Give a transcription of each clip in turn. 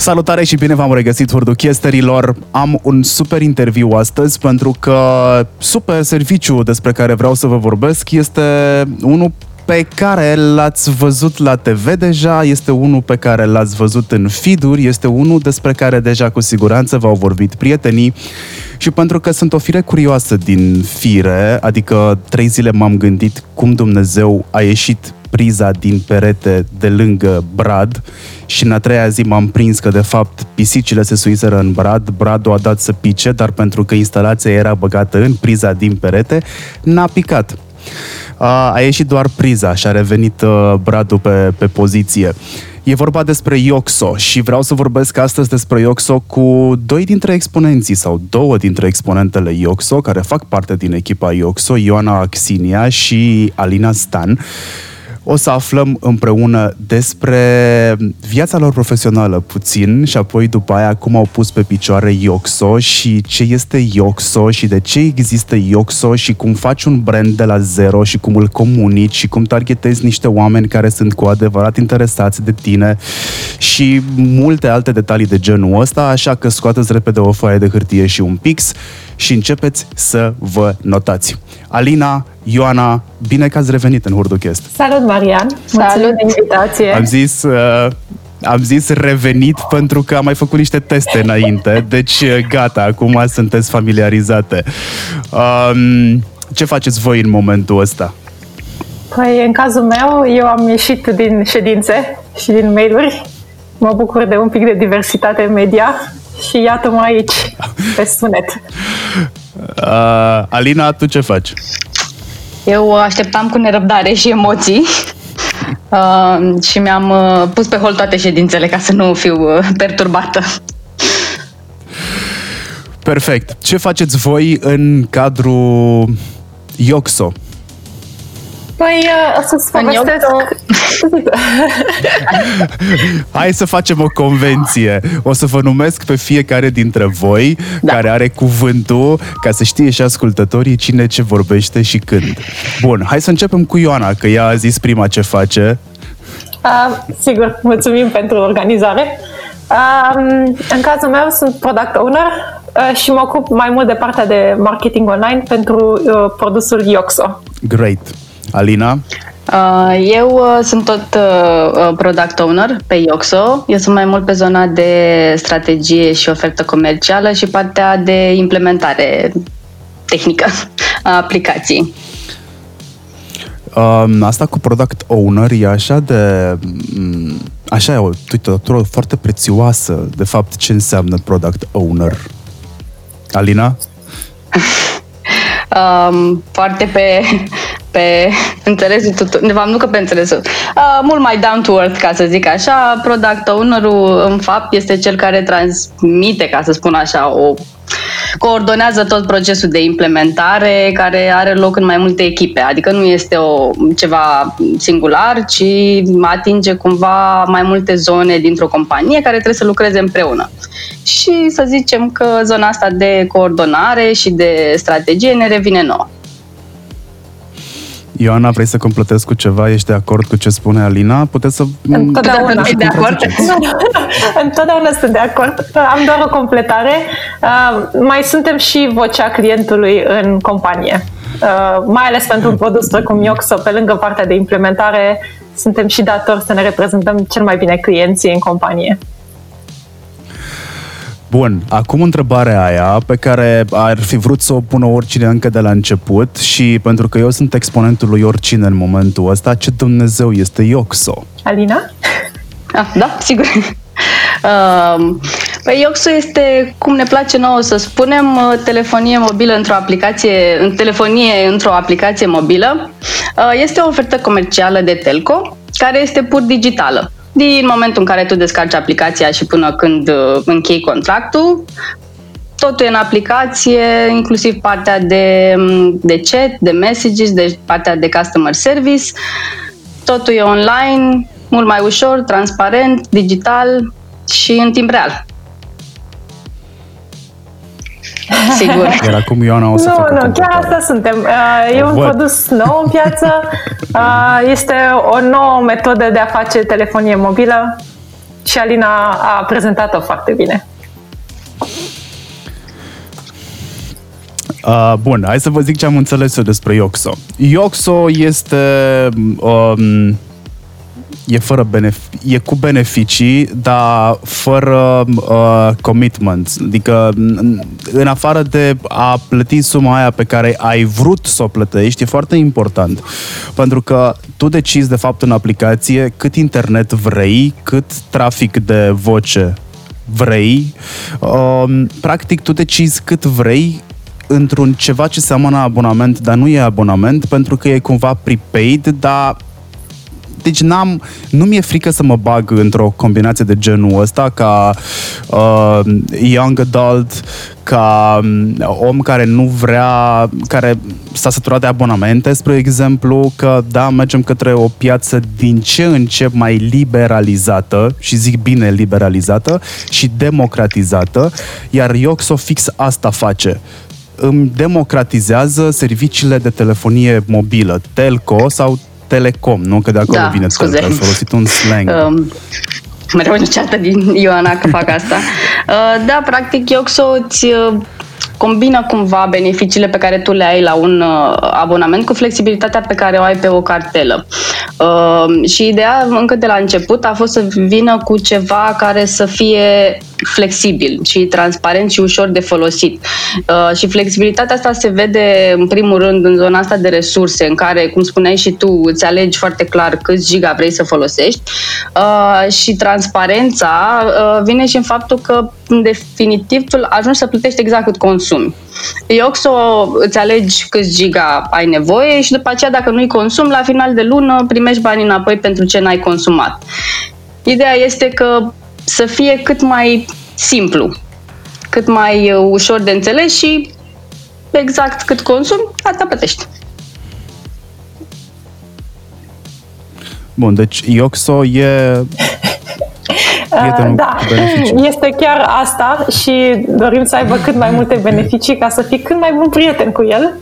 Salutare și bine v-am regăsit, hurduchesterilor! Am un super interviu astăzi pentru că super serviciu despre care vreau să vă vorbesc este unul pe care l-ați văzut la TV deja, este unul pe care l-ați văzut în feed este unul despre care deja cu siguranță v-au vorbit prietenii și pentru că sunt o fire curioasă din fire, adică trei zile m-am gândit cum Dumnezeu a ieșit priza din perete de lângă brad și în a treia zi m-am prins că de fapt pisicile se suiseră în brad, bradul a dat să pice, dar pentru că instalația era băgată în priza din perete, n-a picat. A, a ieșit doar priza și a revenit uh, bradul pe, pe poziție. E vorba despre Ioxo și vreau să vorbesc astăzi despre Ioxo cu doi dintre exponenții sau două dintre exponentele Ioxo care fac parte din echipa Ioxo, Ioana Axinia și Alina Stan. O să aflăm împreună despre viața lor profesională puțin și apoi după aia cum au pus pe picioare Ioxo și ce este Ioxo și de ce există Ioxo și cum faci un brand de la zero și cum îl comunici și cum targetezi niște oameni care sunt cu adevărat interesați de tine și multe alte detalii de genul ăsta, așa că scoateți repede o foaie de hârtie și un pix și începeți să vă notați. Alina, Ioana, bine că ați revenit în Hurduchest. Salut, Marian! Salut de invitație! Am zis... Uh, am zis revenit pentru că am mai făcut niște teste înainte, deci uh, gata, acum sunteți familiarizate. Um, ce faceți voi în momentul ăsta? Păi, în cazul meu, eu am ieșit din ședințe și din mail-uri. Mă bucur de un pic de diversitate media și iată-mă aici, pe sunet. Uh, Alina, tu ce faci? Eu așteptam cu nerăbdare și emoții uh, și mi-am uh, pus pe hol toate ședințele ca să nu fiu uh, perturbată. Perfect. Ce faceți voi în cadrul Ioxo? Păi, uh, o să-ți povestesc... Hai să facem o convenție. O să vă numesc pe fiecare dintre voi da. care are cuvântul ca să știe și ascultătorii cine ce vorbește și când. Bun, hai să începem cu Ioana, că ea a zis prima ce face. Uh, sigur, mulțumim pentru organizare. Uh, în cazul meu sunt product owner uh, și mă ocup mai mult de partea de marketing online pentru uh, produsul Ioxo. Great. Alina? Uh, eu uh, sunt tot uh, product owner pe Ioxo. Eu sunt mai mult pe zona de strategie și ofertă comercială și partea de implementare tehnică a aplicației. Um, asta cu product owner e așa de... Mm, așa e o titulatură foarte prețioasă. De fapt, ce înseamnă product owner? Alina? um, foarte pe, pe înțelesul tuturor, de fapt nu că pe înțelesul, uh, mult mai down to earth, ca să zic așa. Product owner-ul, în fapt, este cel care transmite, ca să spun așa, o coordonează tot procesul de implementare care are loc în mai multe echipe. Adică nu este o, ceva singular, ci atinge cumva mai multe zone dintr-o companie care trebuie să lucreze împreună. Și să zicem că zona asta de coordonare și de strategie ne revine nouă. Ioana, vrei să completezi cu ceva? Ești de acord cu ce spune Alina? Puteți să... Întotdeauna sunt de acord. Întotdeauna sunt de acord. Am doar o completare. Uh, mai suntem și vocea clientului în companie. Uh, mai ales pentru un produs precum Ioxo, pe lângă partea de implementare, suntem și datori să ne reprezentăm cel mai bine clienții în companie. Bun, acum întrebarea aia pe care ar fi vrut să o pună oricine încă de la început și pentru că eu sunt exponentul lui oricine în momentul ăsta, ce Dumnezeu este Ioxo? Alina? Ah, da, sigur. Uh, păi Ioxo este, cum ne place nouă să spunem, uh, telefonie mobilă într-o aplicație, în telefonie într-o aplicație mobilă. Uh, este o ofertă comercială de telco care este pur digitală din momentul în care tu descarci aplicația și până când uh, închei contractul, totul e în aplicație, inclusiv partea de, mm, de chat, de messages, de partea de customer service. Totul e online, mult mai ușor, transparent, digital și în timp real. Sigur. Iar acum Ioana o să Nu, facă nu, chiar asta suntem. Uh, e un Văd. produs nou în piață. Uh, este o nouă metodă de a face telefonie mobilă și Alina a prezentat-o foarte bine. Uh, bun, hai să vă zic ce am înțeles eu despre Ioxo. Ioxo este... Um, e, fără benef- e cu beneficii, dar fără uh, commitment. Adică, în afară de a plăti suma aia pe care ai vrut să o plătești, e foarte important. Pentru că tu decizi, de fapt, în aplicație cât internet vrei, cât trafic de voce vrei. Uh, practic, tu decizi cât vrei într-un ceva ce seamănă abonament, dar nu e abonament, pentru că e cumva prepaid, dar deci n-am, nu mi-e frică să mă bag într-o combinație de genul ăsta ca uh, young adult, ca um, om care nu vrea, care s-a săturat de abonamente, spre exemplu, că da, mergem către o piață din ce în ce mai liberalizată, și zic bine liberalizată, și democratizată, iar Ioxo fix asta face. Îmi democratizează serviciile de telefonie mobilă, telco sau telecom, nu? Că de acolo da, vine scuze. telco, ai folosit un slang. Um, mereu încearcă din Ioana că fac asta. Uh, da, practic, Ioxo îți uh, combină cumva beneficiile pe care tu le ai la un uh, abonament cu flexibilitatea pe care o ai pe o cartelă. Uh, și ideea încă de la început a fost să vină cu ceva care să fie flexibil și transparent și ușor de folosit. Uh, și flexibilitatea asta se vede în primul rând în zona asta de resurse, în care, cum spuneai și tu, îți alegi foarte clar câți giga vrei să folosești uh, și transparența uh, vine și în faptul că, în definitiv, tu ajungi să plătești exact cât consumi. Ioxo îți alegi câți giga ai nevoie și după aceea, dacă nu-i consum, la final de lună primești banii înapoi pentru ce n-ai consumat. Ideea este că să fie cât mai simplu, cât mai uh, ușor de înțeles și exact cât consumi, asta plătești. Bun, deci Ioxo e prietenul da, cu beneficii. este chiar asta și dorim să aibă cât mai multe beneficii ca să fii cât mai bun prieten cu el.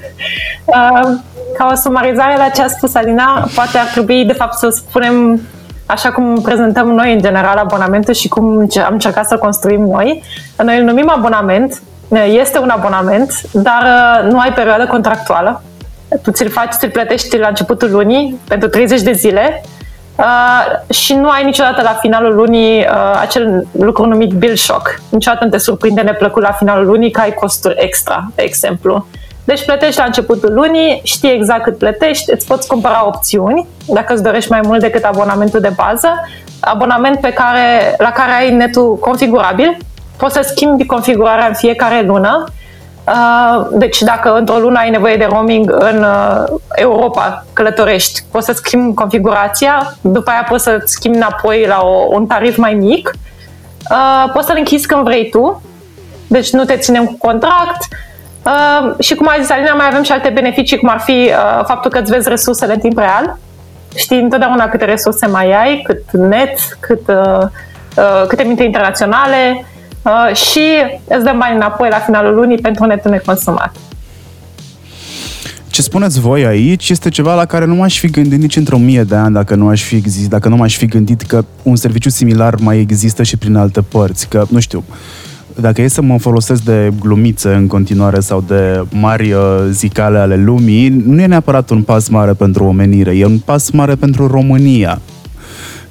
Uh, Ca o sumarizare la ce a spus Alina, poate ar trebui de fapt să spunem așa cum prezentăm noi în general abonamentul și cum am încercat să construim noi. Noi îl numim abonament, este un abonament, dar uh, nu ai perioadă contractuală. Tu ți-l faci, ți-l plătești la începutul lunii pentru 30 de zile uh, și nu ai niciodată la finalul lunii uh, acel lucru numit bill shock. Niciodată nu te surprinde neplăcut la finalul lunii că ai costuri extra, de exemplu. Deci plătești la începutul lunii, știi exact cât plătești, îți poți cumpăra opțiuni dacă îți dorești mai mult decât abonamentul de bază, abonament pe care, la care ai netul configurabil, poți să schimbi configurarea în fiecare lună. Uh, deci dacă într-o lună ai nevoie de roaming în uh, Europa, călătorești, poți să schimbi configurația, după aia poți să schimbi înapoi la o, un tarif mai mic. Uh, poți să-l închizi când vrei tu, deci nu te ținem cu contract, Uh, și cum a zis Alina, mai avem și alte beneficii, cum ar fi uh, faptul că îți vezi resursele în timp real. Știi întotdeauna câte resurse mai ai, cât net, cât, uh, uh, câte minte internaționale uh, și îți dăm bani înapoi la finalul lunii pentru netul neconsumat. Ce spuneți voi aici este ceva la care nu m-aș fi gândit nici într-o mie de ani dacă nu aș fi exist, dacă nu m-aș fi gândit că un serviciu similar mai există și prin alte părți, că, nu știu, dacă e să mă folosesc de glumițe în continuare sau de mari uh, zicale ale lumii, nu e neapărat un pas mare pentru omenire, e un pas mare pentru România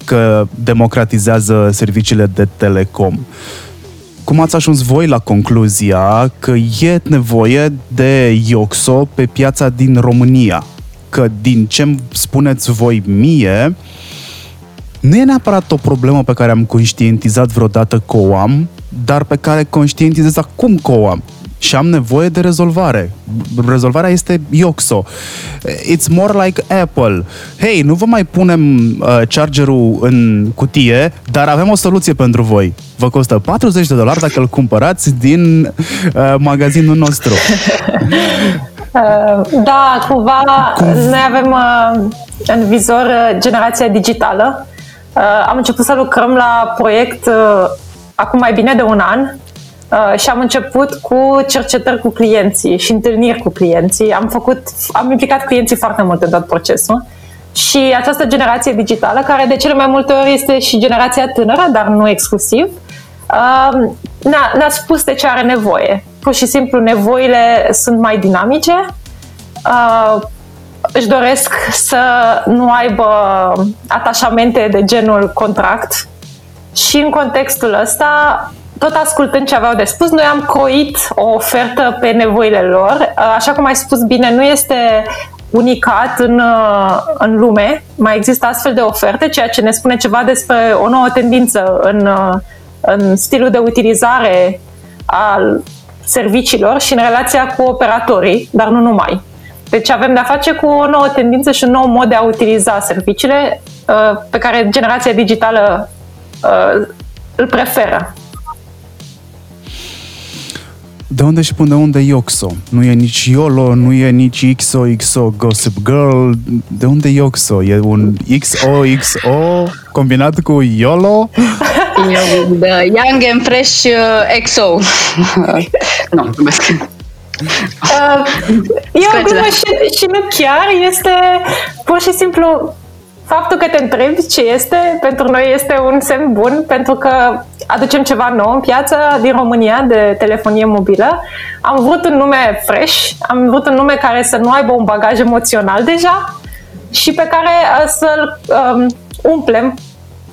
că democratizează serviciile de telecom. Cum ați ajuns voi la concluzia că e nevoie de Ioxo pe piața din România? Că din ce spuneți voi mie, nu e neapărat o problemă pe care am conștientizat vreodată că o am, dar pe care conștientizez acum că o am și am nevoie de rezolvare. Rezolvarea este Ioxo. It's more like Apple. Hei, nu vă mai punem uh, chargerul în cutie, dar avem o soluție pentru voi. Vă costă 40 de dolari dacă îl cumpărați din uh, magazinul nostru. Uh, da, cumva Cum? noi avem uh, în vizor uh, generația digitală. Uh, am început să lucrăm la proiect uh, acum mai bine de un an uh, și am început cu cercetări cu clienții și întâlniri cu clienții. Am făcut, am implicat clienții foarte mult în tot procesul Și această generație digitală, care de cele mai multe ori este și generația tânără, dar nu exclusiv, uh, ne-a, ne-a spus de ce are nevoie. Pur și simplu, nevoile sunt mai dinamice, uh, își doresc să nu aibă atașamente de genul contract și în contextul ăsta, tot ascultând ce aveau de spus, noi am croit o ofertă pe nevoile lor. Așa cum ai spus bine, nu este unicat în, în lume, mai există astfel de oferte, ceea ce ne spune ceva despre o nouă tendință în, în stilul de utilizare al serviciilor și în relația cu operatorii, dar nu numai. Deci avem de-a face cu o nouă tendință și un nou mod de a utiliza serviciile uh, pe care generația digitală uh, îl preferă. De unde și până unde Ioxo? Nu e nici YOLO, nu e nici XOXO Gossip Girl. De unde Ioxo? E un XOXO combinat cu YOLO? The Young and Fresh uh, XO. nu, mulțumesc. Uh, e o glumă și, și nu chiar, este pur și simplu faptul că te întrebi ce este, pentru noi este un semn bun, pentru că aducem ceva nou în piața din România de telefonie mobilă. Am vrut un nume fresh, am vrut un nume care să nu aibă un bagaj emoțional deja și pe care uh, să-l um, umplem,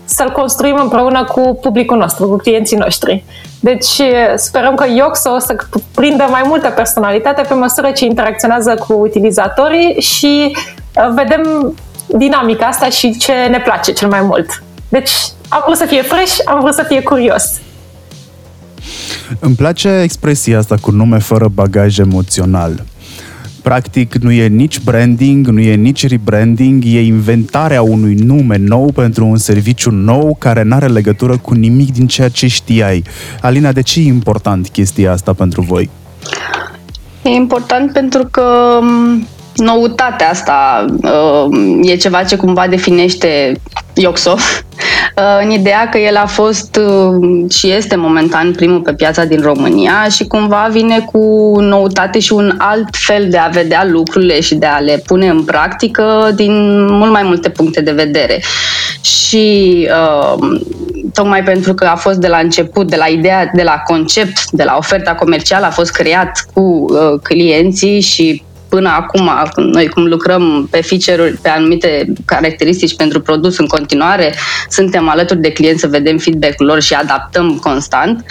să-l construim împreună cu publicul nostru, cu clienții noștri. Deci sperăm că Yoxo o să prindă mai multă personalitate pe măsură ce interacționează cu utilizatorii și uh, vedem dinamica asta și ce ne place cel mai mult. Deci am vrut să fie fresh, am vrut să fie curios. Îmi place expresia asta cu nume fără bagaj emoțional. Practic nu e nici branding, nu e nici rebranding, e inventarea unui nume nou pentru un serviciu nou care nu are legătură cu nimic din ceea ce știai. Alina, de ce e important chestia asta pentru voi? E important pentru că noutatea asta uh, e ceva ce cumva definește Ioxo, uh, în ideea că el a fost uh, și este momentan primul pe piața din România și cumva vine cu noutate și un alt fel de a vedea lucrurile și de a le pune în practică din mult mai multe puncte de vedere. Și tocmai pentru că a fost de la început, de la ideea, de la concept, de la oferta comercială, a fost creat cu clienții și până acum, noi cum lucrăm pe feature pe anumite caracteristici pentru produs în continuare, suntem alături de clienți să vedem feedback-ul lor și adaptăm constant,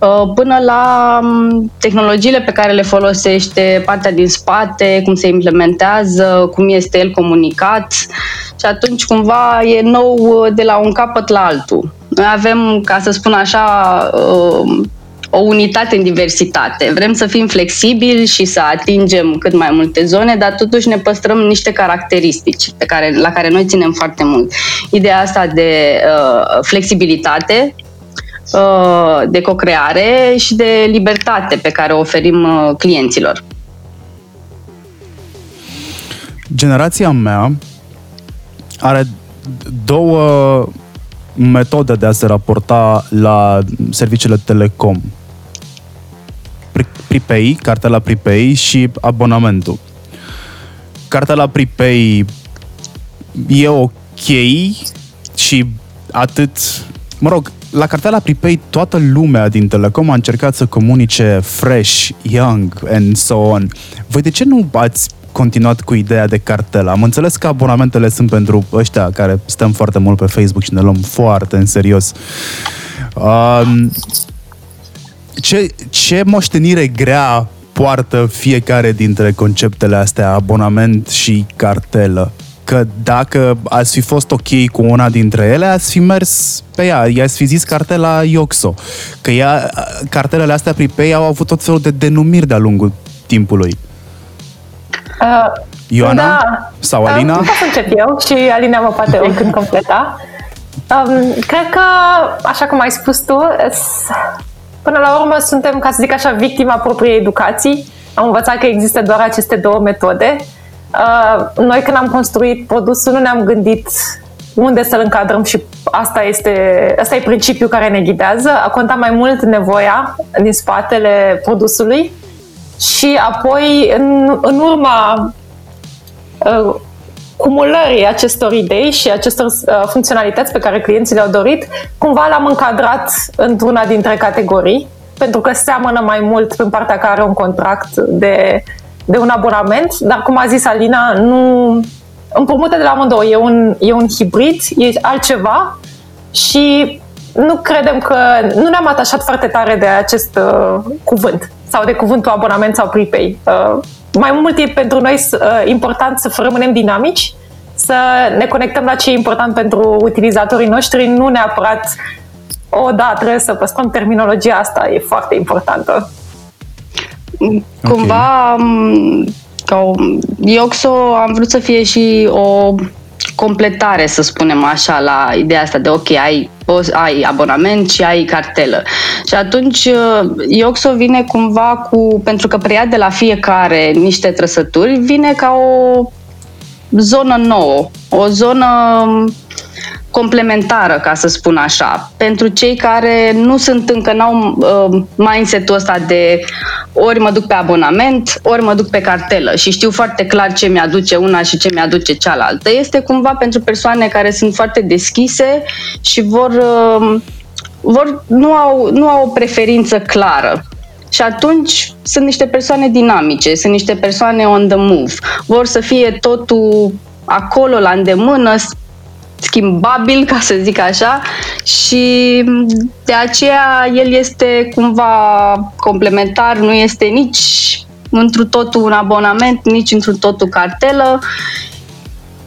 uh, până la um, tehnologiile pe care le folosește, partea din spate, cum se implementează, cum este el comunicat și atunci cumva e nou uh, de la un capăt la altul. Noi avem, ca să spun așa, uh, o unitate în diversitate. Vrem să fim flexibili și să atingem cât mai multe zone, dar totuși ne păstrăm niște caracteristici pe care, la care noi ținem foarte mult. Ideea asta de uh, flexibilitate, uh, de co-creare și de libertate pe care o oferim uh, clienților. Generația mea are două metode de a se raporta la serviciile telecom prepay, cartela prepay și abonamentul. Cartela prepay e ok și atât, mă rog, la cartela prepay toată lumea din Telecom a încercat să comunice fresh, young and so on. Voi de ce nu ați continuat cu ideea de cartelă? Am înțeles că abonamentele sunt pentru ăștia care stăm foarte mult pe Facebook și ne luăm foarte în serios. Um, ce, ce moștenire grea poartă fiecare dintre conceptele astea, abonament și cartelă? Că dacă ați fi fost ok cu una dintre ele, ați fi mers pe ea, i-ați fi zis cartela Ioxo. Că ea, cartelele astea prepay au avut tot felul de denumiri de-a lungul timpului. Uh, Ioana? Da. Sau Alina? Uh, să încep eu și Alina mă poate oricând completa. Um, cred că, așa cum ai spus tu, Până la urmă suntem, ca să zic așa, victima propriei educații. Am învățat că există doar aceste două metode. Uh, noi când am construit produsul nu ne-am gândit unde să-l încadrăm și asta este, asta e principiul care ne ghidează. A contat mai mult nevoia din spatele produsului și apoi în, în urma uh, cumulării acestor idei și acestor uh, funcționalități pe care clienții le-au dorit, cumva l-am încadrat într-una dintre categorii, pentru că seamănă mai mult în partea care are un contract de, de un abonament, dar cum a zis Alina, nu împrumută de la amândouă. E un, e un hibrid, e altceva și nu credem că nu ne-am atașat foarte tare de acest uh, cuvânt sau de cuvântul abonament sau prepay. Uh, mai mult e pentru noi uh, important să rămânem dinamici, să ne conectăm la ce e important pentru utilizatorii noștri, nu neapărat o, da, trebuie să păstrăm terminologia asta, e foarte importantă. Cumva, okay. ca o, Ioxo am vrut să fie și o completare, să spunem așa, la ideea asta de ok, ai, ai abonament și ai cartelă. Și atunci uh, Ioxo vine cumva cu, pentru că preia de la fiecare niște trăsături, vine ca o zonă nouă, o zonă complementară, ca să spun așa, pentru cei care nu sunt încă, n-au uh, mindset-ul ăsta de ori mă duc pe abonament, ori mă duc pe cartelă și știu foarte clar ce mi-aduce una și ce mi-aduce cealaltă. Este cumva pentru persoane care sunt foarte deschise și vor, uh, vor nu, au, nu au o preferință clară. Și atunci sunt niște persoane dinamice, sunt niște persoane on the move. Vor să fie totul acolo, la îndemână, schimbabil, ca să zic așa, și de aceea el este cumva complementar, nu este nici într totul un abonament, nici într totul cartelă.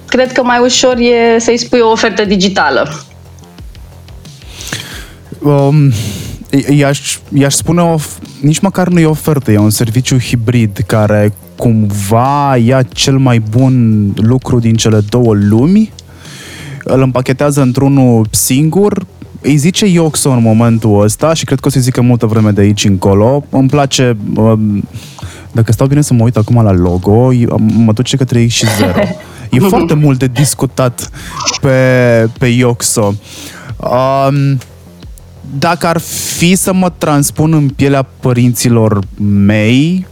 Cred că mai ușor e să-i spui o ofertă digitală. Um, i-aș, i-aș spune, o, nici măcar nu e ofertă, e un serviciu hibrid care cumva ia cel mai bun lucru din cele două lumi îl împachetează într-unul singur, îi zice Ioxo în momentul ăsta și cred că o să zică multă vreme de aici încolo. Îmi place, um, dacă stau bine să mă uit acum la logo, mă duce către X și 0. E foarte mult de discutat pe, pe Ioxo. Um, dacă ar fi să mă transpun în pielea părinților mei,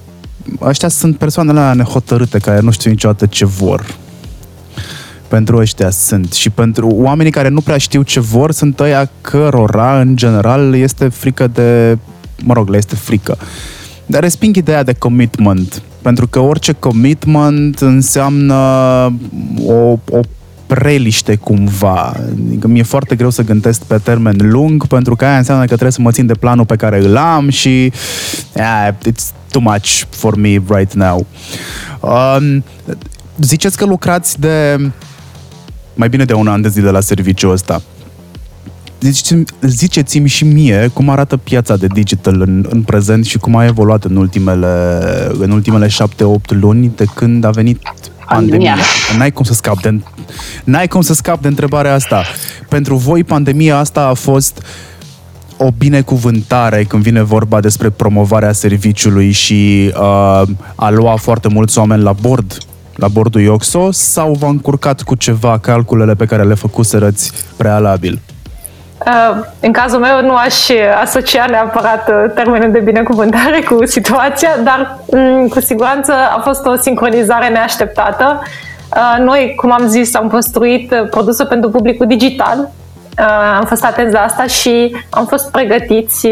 ăștia sunt persoanele nehotărâte care nu știu niciodată ce vor pentru ăștia sunt. Și pentru oamenii care nu prea știu ce vor, sunt ăia cărora, în general, este frică de... Mă rog, le este frică. Dar resping ideea de commitment. Pentru că orice commitment înseamnă o, o preliște cumva. Adică mi-e foarte greu să gândesc pe termen lung, pentru că aia înseamnă că trebuie să mă țin de planul pe care îl am și yeah, it's too much for me right now. Um, ziceți că lucrați de mai bine de un an de zile la serviciul ăsta. Ziceți-mi, ziceți-mi și mie cum arată piața de digital în, în prezent și cum a evoluat în ultimele, în ultimele șapte-opt luni de când a venit pandemia. N-ai cum să scap de, n-ai cum să scap de întrebarea asta. Pentru voi pandemia asta a fost o binecuvântare când vine vorba despre promovarea serviciului și uh, a lua foarte mulți oameni la bord la bordul Ioxo sau v-a încurcat cu ceva calculele pe care le făcuserăți prealabil? Uh, în cazul meu nu aș asocia neapărat uh, termenul de binecuvântare cu situația, dar um, cu siguranță a fost o sincronizare neașteptată. Uh, noi, cum am zis, am construit produsul pentru publicul digital, am fost atenți la asta și am fost pregătiți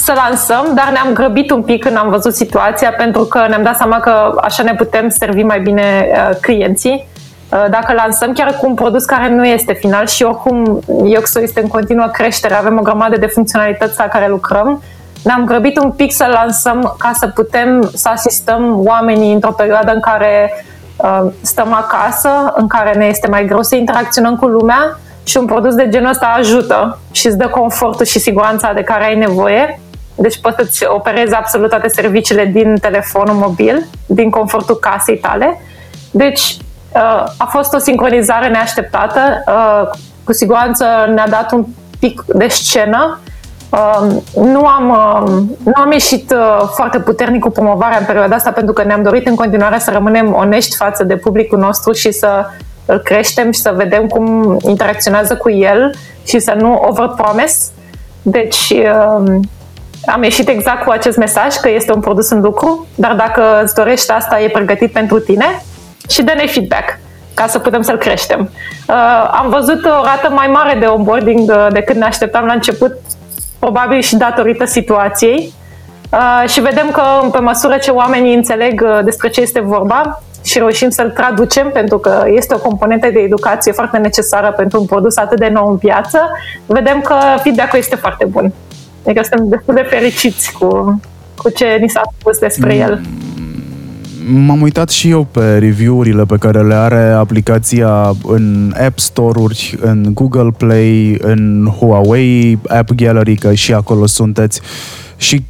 să lansăm, dar ne-am grăbit un pic când am văzut situația pentru că ne-am dat seama că așa ne putem servi mai bine uh, clienții. Uh, dacă lansăm chiar cu un produs care nu este final și oricum Yoxo este în continuă creștere, avem o grămadă de funcționalități la care lucrăm, ne-am grăbit un pic să lansăm ca să putem să asistăm oamenii într-o perioadă în care uh, stăm acasă, în care ne este mai greu să interacționăm cu lumea și un produs de genul ăsta ajută și îți dă confortul și siguranța de care ai nevoie. Deci poți să-ți operezi absolut toate serviciile din telefonul mobil, din confortul casei tale. Deci uh, a fost o sincronizare neașteptată. Uh, cu siguranță ne-a dat un pic de scenă. Uh, nu am, nu am ieșit foarte puternic cu promovarea în perioada asta pentru că ne-am dorit în continuare să rămânem onești față de publicul nostru și să îl creștem și să vedem cum interacționează cu el și să nu overpromise. Deci um, am ieșit exact cu acest mesaj că este un produs în lucru, dar dacă îți dorești asta, e pregătit pentru tine și dă-ne feedback ca să putem să-l creștem. Uh, am văzut o rată mai mare de onboarding uh, decât ne așteptam la început, probabil și datorită situației. Uh, și vedem că pe măsură ce oamenii înțeleg uh, despre ce este vorba și reușim să-l traducem, pentru că este o componentă de educație foarte necesară pentru un produs atât de nou în piață, vedem că feedback-ul este foarte bun. Adică suntem destul de fericiți cu, cu ce ni s-a spus despre mm. el. M-am uitat și eu pe review-urile pe care le are aplicația în App Store-uri, în Google Play, în Huawei App Gallery, că și acolo sunteți. Și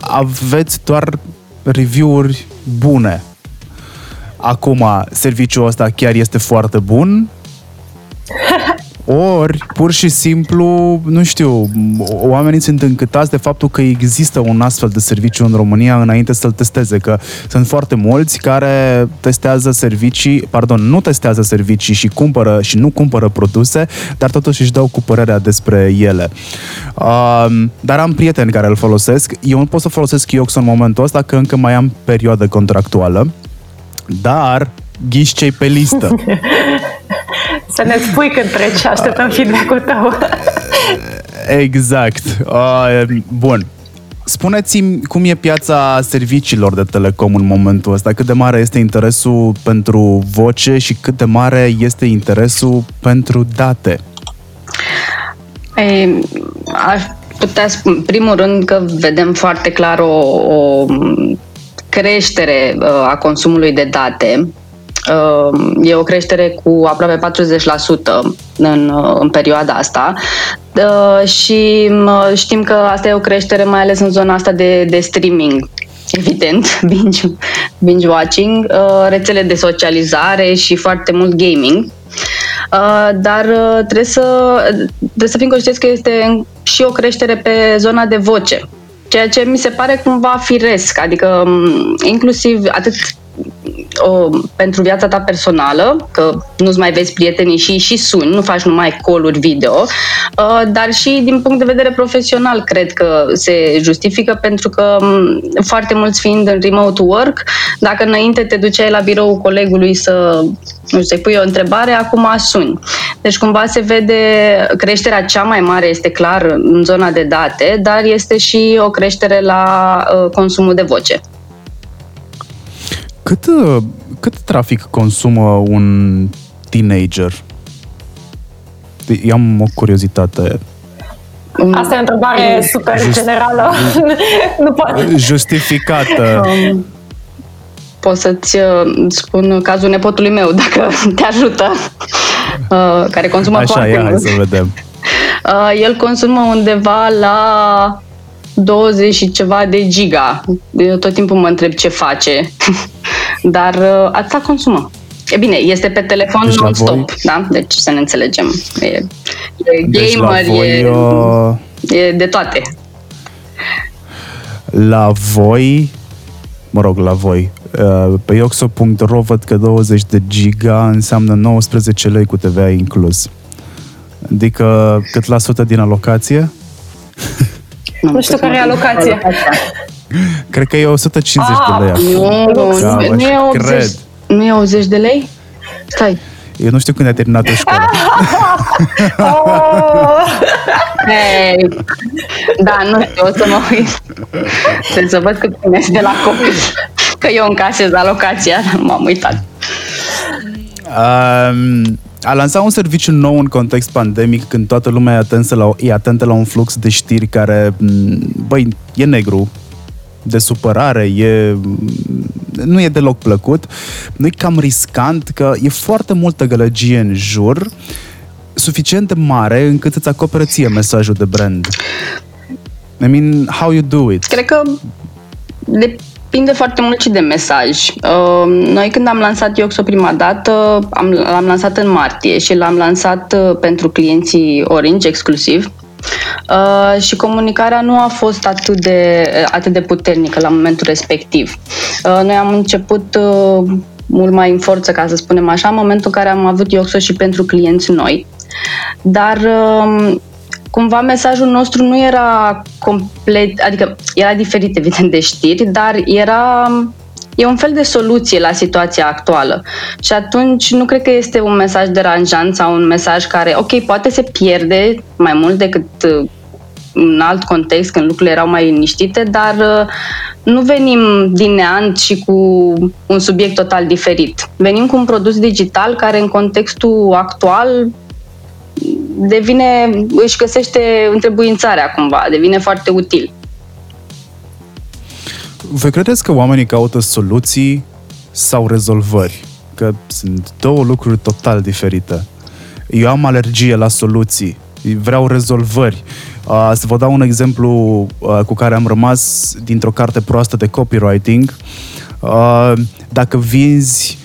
aveți doar review-uri bune. Acum, serviciul ăsta chiar este foarte bun? Ori, pur și simplu, nu știu, oamenii sunt încătați de faptul că există un astfel de serviciu în România înainte să-l testeze, că sunt foarte mulți care testează servicii, pardon, nu testează servicii și cumpără și nu cumpără produse, dar totuși își dau cu părerea despre ele. Uh, dar am prieteni care îl folosesc. Eu nu pot să folosesc Iox în momentul ăsta, că încă mai am perioadă contractuală, dar ghiși ce pe listă. Să ne spui când treci, așteptăm feedback-ul tău. exact. Uh, bun. Spuneți-mi cum e piața serviciilor de telecom în momentul ăsta, cât de mare este interesul pentru voce și cât de mare este interesul pentru date? Ei, aș putea spune, în primul rând, că vedem foarte clar o, o creștere uh, a consumului de date e o creștere cu aproape 40% în, în perioada asta și știm că asta e o creștere mai ales în zona asta de, de streaming evident, binge, binge watching, rețele de socializare și foarte mult gaming. Dar trebuie să, trebuie să fim conștienți că este și o creștere pe zona de voce, ceea ce mi se pare cumva firesc, adică inclusiv atât o, pentru viața ta personală, că nu-ți mai vezi prietenii și, și suni, nu faci numai call video, uh, dar și din punct de vedere profesional cred că se justifică pentru că um, foarte mulți fiind în remote work, dacă înainte te duceai la birou colegului să nu știu, să-i pui o întrebare, acum suni. Deci cumva se vede creșterea cea mai mare este clar în zona de date, dar este și o creștere la uh, consumul de voce. Cât, uh, cât trafic consumă un teenager? Eu am o curiozitate. Asta e o întrebare super Just, generală. nu poate. Justificată. Um, pot să-ți uh, spun cazul nepotului meu, dacă te ajută, uh, care consumă Așa, foarte ia, mult. să vedem. El consumă undeva la 20 și ceva de giga. Eu tot timpul mă întreb ce face. Dar uh, atâta consumă. E bine, este pe telefon deci non-stop, da? Deci să ne înțelegem. E, e deci gamer, voi, e, uh... e de toate. La voi, mă rog, la voi, uh, pe ioxo.ro văd că 20 de giga înseamnă 19 lei cu TVA inclus. Adică cât la sută din alocație? Nu, nu știu care e alocația. Cred că e 150 ah, de lei acum. Nu, nu, e 80, cred. nu e 80 de lei? Stai. Eu nu știu când ai terminat școala. oh! hey. Da, nu știu, o să mă uit. Trebuie să văd cât primești de la copii. Că eu încasez alocația, m-am uitat. Um, a lansat un serviciu nou în context pandemic când toată lumea e atentă la, e atentă la un flux de știri care, băi, e negru, de supărare, e, nu e deloc plăcut. Nu e cam riscant că e foarte multă gălăgie în jur, suficient de mare încât să-ți acopere ție mesajul de brand. I mean, how you do it? Cred că depinde foarte mult și de mesaj. Uh, noi când am lansat Ioxo prima dată, am, l-am lansat în martie și l-am lansat uh, pentru clienții Orange exclusiv. Uh, și comunicarea nu a fost atât de, atât de puternică la momentul respectiv. Uh, noi am început uh, mult mai în forță, ca să spunem așa, în momentul în care am avut Ioxo și pentru clienți noi. Dar uh, cumva mesajul nostru nu era complet, adică era diferit evident de știri, dar era e un fel de soluție la situația actuală. Și atunci nu cred că este un mesaj deranjant sau un mesaj care, ok, poate se pierde mai mult decât uh, în alt context, când lucrurile erau mai liniștite, dar uh, nu venim din neant și cu un subiect total diferit. Venim cu un produs digital care în contextul actual devine, își găsește întrebuințarea cumva, devine foarte util. Vă credeți că oamenii caută soluții sau rezolvări? Că sunt două lucruri total diferite. Eu am alergie la soluții, vreau rezolvări. Uh, să vă dau un exemplu uh, cu care am rămas dintr-o carte proastă de copywriting. Uh, dacă vinzi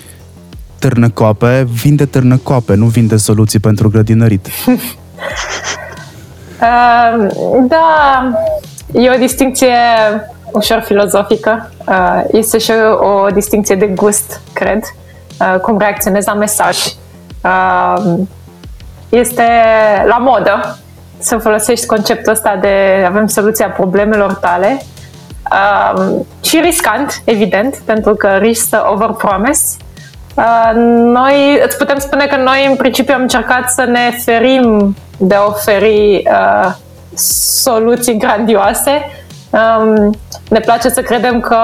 târnăcoape, vinde târnăcoape, nu vinde soluții pentru grădinărit. uh, da, e o distinție ușor filozofică. Uh, este și o, o distinție de gust, cred, uh, cum reacționezi la mesaj. Uh, este la modă să folosești conceptul ăsta de avem soluția problemelor tale uh, și riscant, evident, pentru că risc să overpromise. Uh, noi îți putem spune că noi în principiu am încercat să ne ferim de a oferi uh, soluții grandioase Um, ne place să credem că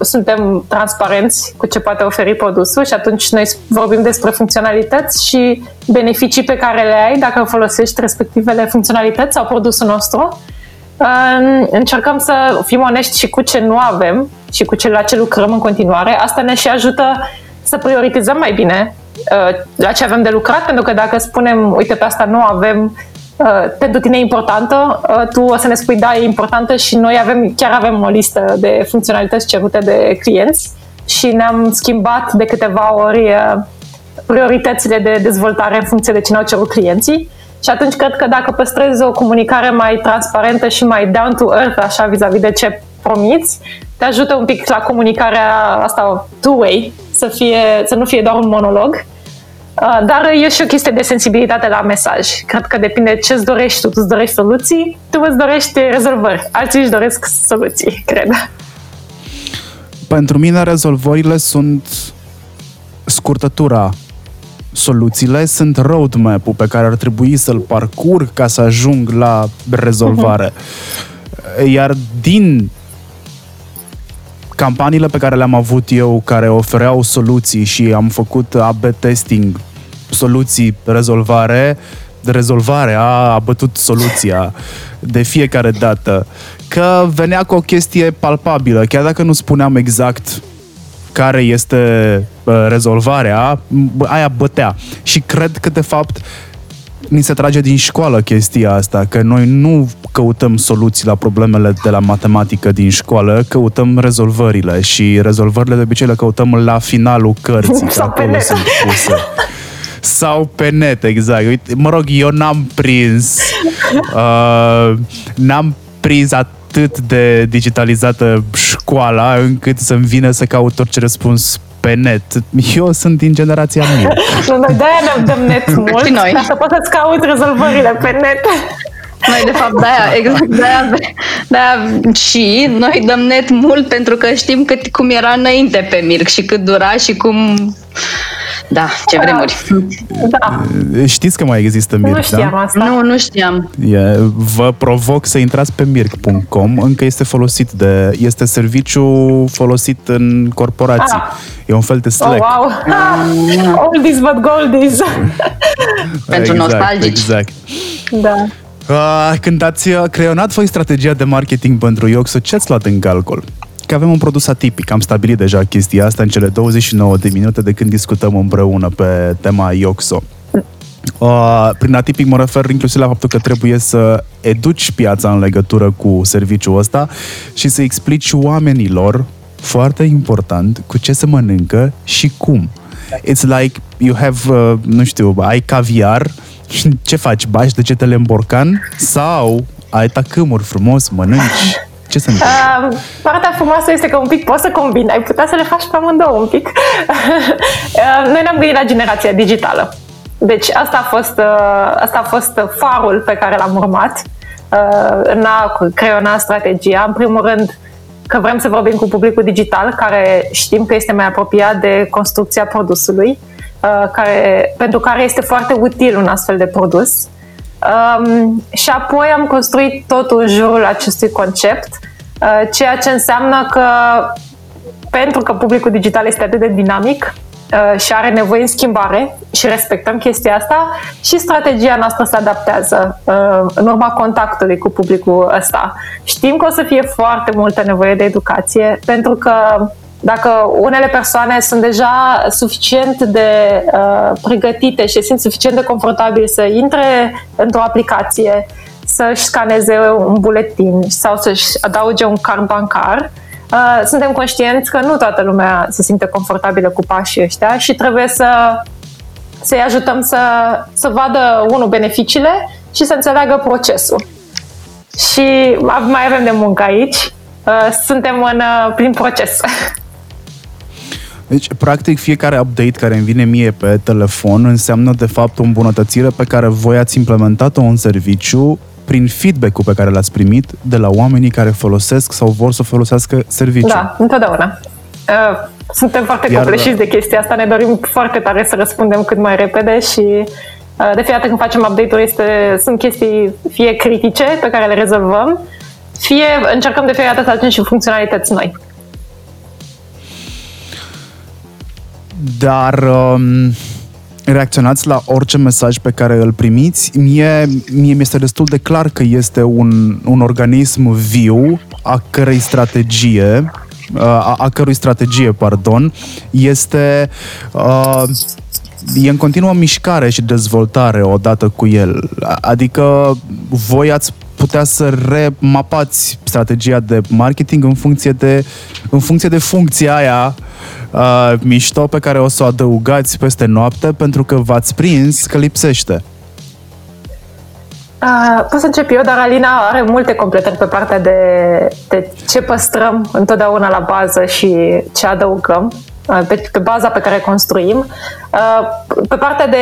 suntem transparenți cu ce poate oferi produsul și atunci noi vorbim despre funcționalități și beneficii pe care le ai dacă folosești respectivele funcționalități sau produsul nostru. Um, încercăm să fim onești și cu ce nu avem și cu ce la ce lucrăm în continuare. Asta ne și ajută să prioritizăm mai bine uh, la ce avem de lucrat, pentru că dacă spunem, uite, pe asta nu avem, Uh, pentru tine e importantă, uh, tu o să ne spui da, e importantă și noi avem, chiar avem o listă de funcționalități cerute de clienți și ne-am schimbat de câteva ori uh, prioritățile de dezvoltare în funcție de ce ne-au cerut clienții. Și atunci cred că dacă păstrezi o comunicare mai transparentă și mai down to earth, așa vis-a-vis de ce promiți, te ajută un pic la comunicarea asta two-way, să, fie, să nu fie doar un monolog Uh, dar e și o chestie de sensibilitate la mesaj. Cred că depinde ce îți dorești tu. Tu îți dorești soluții, tu îți dorești rezolvări. Alții își doresc soluții, cred. Pentru mine rezolvările sunt scurtătura soluțiile sunt roadmap-ul pe care ar trebui să-l parcurg ca să ajung la rezolvare. Uh-huh. Iar din campaniile pe care le-am avut eu, care ofereau soluții și am făcut AB testing, soluții, rezolvare, rezolvarea a bătut soluția de fiecare dată. Că venea cu o chestie palpabilă, chiar dacă nu spuneam exact care este uh, rezolvarea, aia bătea. Și cred că, de fapt, ni se trage din școală chestia asta, că noi nu căutăm soluții la problemele de la matematică din școală, căutăm rezolvările și rezolvările de obicei le căutăm la finalul cărții, Sau acolo sunt puse. Sau pe net, exact. Uite, mă rog, eu n-am prins uh, n-am prins atât de digitalizată școala încât să-mi vină să caut orice răspuns pe net. Eu sunt din generația mea. Nu, noi de-aia ne dăm net mult, și noi. ca să poți să-ți cauți rezolvările pe net. Noi, de fapt, de-aia, exact, de-aia, de-aia și noi dăm net mult pentru că știm cât, cum era înainte pe Mirc și cât dura și cum da, ce vremuri. Da. Știți că mai există Mirc, nu știam da? asta. Nu, nu știam. E, vă provoc să intrați pe mirc.com, încă este folosit de... Este serviciu folosit în corporații. Ah. E un fel de Slack. Oh, wow! Ah, oldies but goldies! Pentru exact, nostalgici. Exact. Da. Uh, când ați creionat voi strategia de marketing pentru Yoxo, ce ați luat în calcul? Că avem un produs atipic. Am stabilit deja chestia asta în cele 29 de minute de când discutăm împreună pe tema Ioxo. Uh, prin atipic mă refer inclusiv la faptul că trebuie să educi piața în legătură cu serviciul ăsta și să explici oamenilor, foarte important, cu ce se mănâncă și cum. It's like you have, uh, nu știu, ai caviar și ce faci? Bași degetele în borcan? Sau ai tacâmuri frumos, mănânci ce se întâmplă? Uh, partea frumoasă este că un pic poți să combini. Ai putea să le faci pe amândouă un pic. uh, noi ne-am gândit la generația digitală. Deci asta a fost, uh, asta a fost farul pe care l-am urmat uh, în a creiona strategia. În primul rând, că vrem să vorbim cu publicul digital, care știm că este mai apropiat de construcția produsului, uh, care, pentru care este foarte util un astfel de produs. Um, și apoi am construit totul în jurul acestui concept, uh, ceea ce înseamnă că pentru că publicul digital este atât de dinamic, Uh, și are nevoie în schimbare și respectăm chestia asta și strategia noastră se adaptează uh, în urma contactului cu publicul ăsta. Știm că o să fie foarte multă nevoie de educație pentru că dacă unele persoane sunt deja suficient de uh, pregătite și simt suficient de confortabil să intre într-o aplicație, să-și scaneze un buletin sau să-și adauge un card bancar, uh, Uh, suntem conștienți că nu toată lumea se simte confortabilă cu pașii ăștia și trebuie să să-i ajutăm să, să vadă, unul, beneficiile și să înțeleagă procesul. Și mai avem de muncă aici. Uh, suntem în uh, prin proces. Deci, practic, fiecare update care îmi vine mie pe telefon înseamnă, de fapt, o îmbunătățire pe care voi ați implementat-o în serviciu prin feedback-ul pe care l-ați primit de la oamenii care folosesc sau vor să folosească serviciul. Da, întotdeauna. Uh, suntem foarte Iar, copleșiți de chestia asta, ne dorim foarte tare să răspundem cât mai repede și uh, de fiecare când facem update-uri este, sunt chestii fie critice pe care le rezolvăm, fie încercăm de fiecare dată să aducem și funcționalități noi. Dar um, reacționați la orice mesaj pe care îl primiți. Mie, mie mi-este destul de clar că este un, un organism viu a cărei strategie a, a cărui strategie, pardon, este uh, e în continuă mișcare și dezvoltare odată cu el. Adică voi ați putea să remapați strategia de marketing în funcție de, în funcție de funcția aia uh, mișto pe care o să o adăugați peste noapte pentru că v-ați prins că lipsește. Uh, pot să încep eu, dar Alina are multe completări pe partea de, de ce păstrăm întotdeauna la bază și ce adăugăm uh, pe, pe baza pe care construim. Uh, pe partea de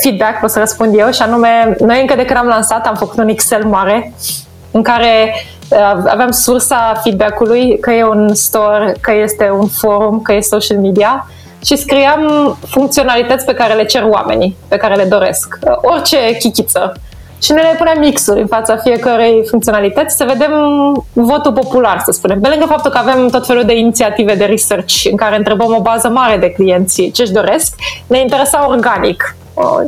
feedback pot să răspund eu și anume, noi încă de când am lansat am făcut un Excel mare în care uh, aveam sursa feedback-ului, că e un store, că este un forum, că e social media și scriam funcționalități pe care le cer oamenii, pe care le doresc. Uh, orice chichiță. Și ne le punem mixuri în fața fiecărei funcționalități să vedem votul popular, să spunem. Pe lângă faptul că avem tot felul de inițiative de research în care întrebăm o bază mare de clienți ce-și doresc, ne interesa organic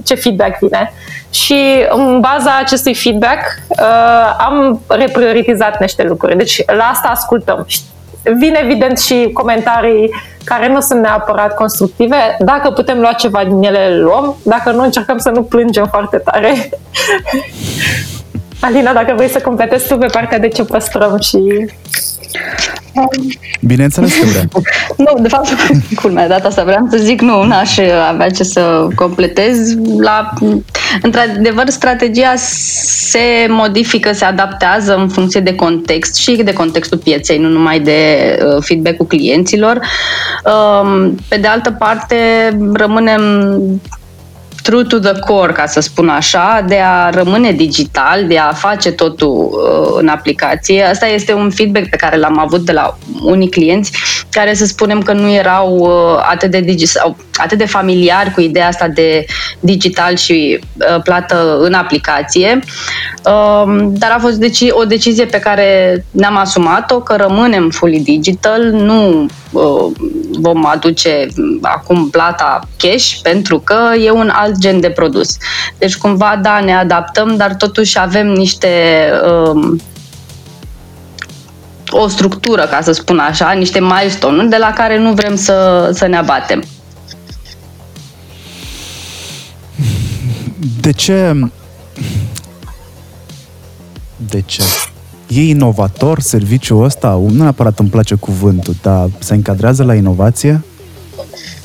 ce feedback vine. Și în baza acestui feedback uh, am reprioritizat niște lucruri. Deci la asta ascultăm. Vin evident și comentarii care nu sunt neapărat constructive. Dacă putem lua ceva din ele, le luăm. Dacă nu, încercăm să nu plângem foarte tare. Alina, dacă vrei să completezi tu pe partea de ce păstrăm și Bineînțeles că vrea. nu, de fapt, culmea, data asta vreau să zic, nu, n-aș avea ce să completez. La, într-adevăr, strategia se modifică, se adaptează în funcție de context și de contextul pieței, nu numai de uh, feedback-ul clienților. Um, pe de altă parte, rămânem true to the core, ca să spun așa, de a rămâne digital, de a face totul uh, în aplicație. Asta este un feedback pe care l-am avut de la unii clienți care să spunem că nu erau uh, atât de digi- sau atât de familiari cu ideea asta de digital și uh, plată în aplicație. Uh, dar a fost deci o decizie pe care ne-am asumat-o că rămânem fully digital, nu uh, vom aduce acum plata cash pentru că e un alt gen de produs. Deci cumva, da, ne adaptăm, dar totuși avem niște um, o structură, ca să spun așa, niște milestone de la care nu vrem să, să ne abatem. De ce? De ce? E inovator serviciul ăsta? Nu neapărat îmi place cuvântul, dar se încadrează la inovație?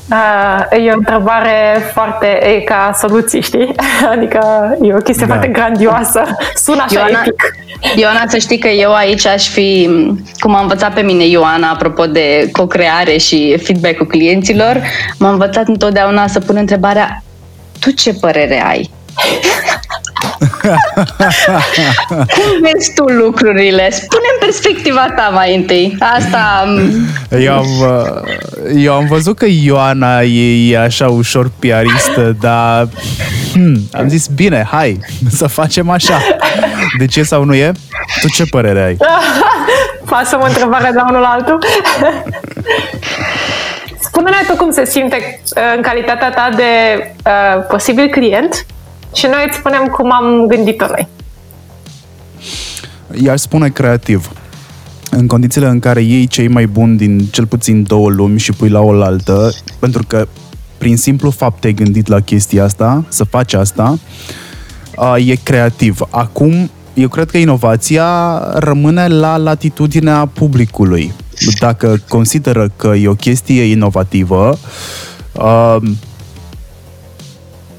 Uh, e o întrebare foarte e ca soluții, știi? Adică e o chestie da. foarte grandioasă. Sună așa Ioana, epic. Ioana, să știi că eu aici aș fi, cum am învățat pe mine Ioana, apropo de co-creare și feedback-ul clienților, m-a învățat întotdeauna să pun întrebarea tu ce părere ai? Cum vezi tu lucrurile? spune în perspectiva ta mai întâi. Asta... Eu am, uh, eu am văzut că Ioana e, e așa ușor piaristă, dar hmm, am zis, bine, hai, să facem așa. De ce sau nu e? Tu ce părere ai? Pasăm o întrebare de la unul la altul. Spune-ne tu cum se simte uh, în calitatea ta de uh, posibil client și noi îți spunem cum am gândit-o noi. I-aș spune creativ. În condițiile în care iei cei mai buni din cel puțin două lumi și pui la oaltă, pentru că prin simplu fapt te-ai gândit la chestia asta, să faci asta, uh, e creativ. Acum, eu cred că inovația rămâne la latitudinea publicului. Dacă consideră că e o chestie inovativă, uh,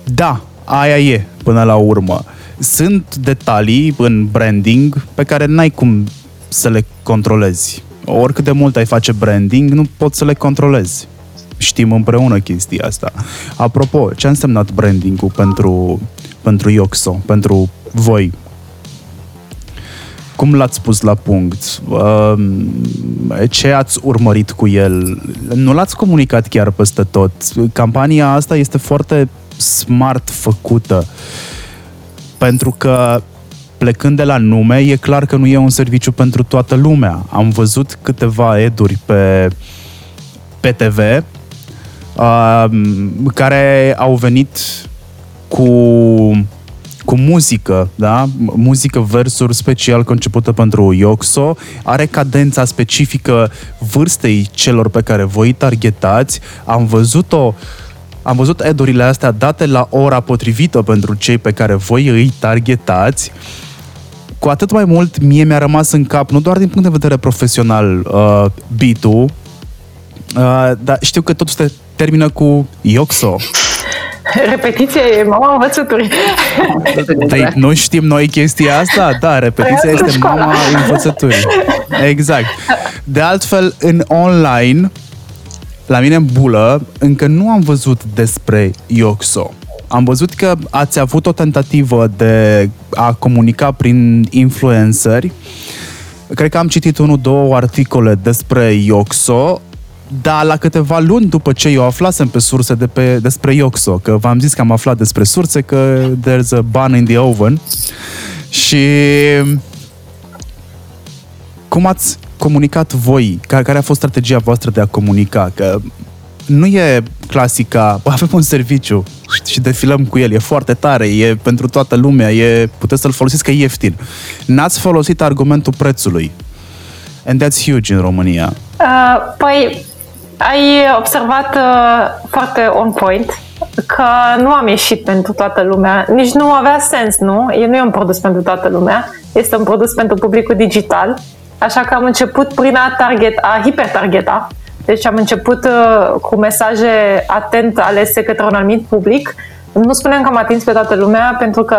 da, aia e până la urmă. Sunt detalii în branding pe care n-ai cum să le controlezi. Oricât de mult ai face branding, nu poți să le controlezi. Știm împreună chestia asta. Apropo, ce a însemnat branding-ul pentru, pentru Ioxo, pentru voi, cum l-ați pus la punct? Um, ce ați urmărit cu el? Nu l-ați comunicat chiar peste tot. Campania asta este foarte smart făcută. Pentru că plecând de la nume, e clar că nu e un serviciu pentru toată lumea. Am văzut câteva eduri pe, pe TV uh, care au venit cu cu muzică, da? Muzică versuri special concepută pentru Ioxo, are cadența specifică vârstei celor pe care voi targetați. Am văzut-o am văzut edurile astea date la ora potrivită pentru cei pe care voi îi targetați. Cu atât mai mult, mie mi-a rămas în cap, nu doar din punct de vedere profesional, uh, beat-ul, uh, dar știu că totul se termină cu Ioxo. Repetiția e mama învățăturii. Păi nu știm noi chestia asta? Da, repetiția este mama învățăturii. Exact. De altfel, în online, la mine în bulă, încă nu am văzut despre Ioxo. Am văzut că ați avut o tentativă de a comunica prin influenceri. Cred că am citit unul, două articole despre Ioxo dar la câteva luni după ce eu aflasem pe surse de pe, despre Ioxo, că v-am zis că am aflat despre surse că there's a bun in the oven și cum ați comunicat voi? Care, care a fost strategia voastră de a comunica? Că nu e clasica, bă, avem un serviciu și defilăm cu el, e foarte tare, e pentru toată lumea, e, puteți să-l folosiți că e ieftin. N-ați folosit argumentul prețului. And that's huge în România. Uh, păi, ai observat uh, foarte on point că nu am ieșit pentru toată lumea, nici nu avea sens, nu? E nu e un produs pentru toată lumea, este un produs pentru publicul digital, așa că am început prin a, target, a hipertargeta, deci am început uh, cu mesaje atent alese către un anumit public. Nu spunem că am atins pe toată lumea, pentru că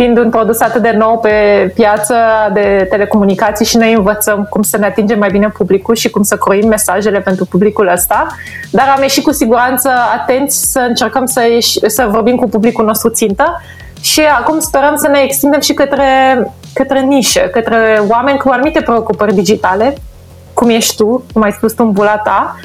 fiind un produs atât de nou pe piață de telecomunicații și noi învățăm cum să ne atingem mai bine publicul și cum să croim mesajele pentru publicul ăsta, dar am ieșit cu siguranță atenți să încercăm să, ieși, să vorbim cu publicul nostru țintă și acum sperăm să ne extindem și către, către nișe, către oameni cu anumite preocupări digitale, cum ești tu, cum ai spus tu în bula ta,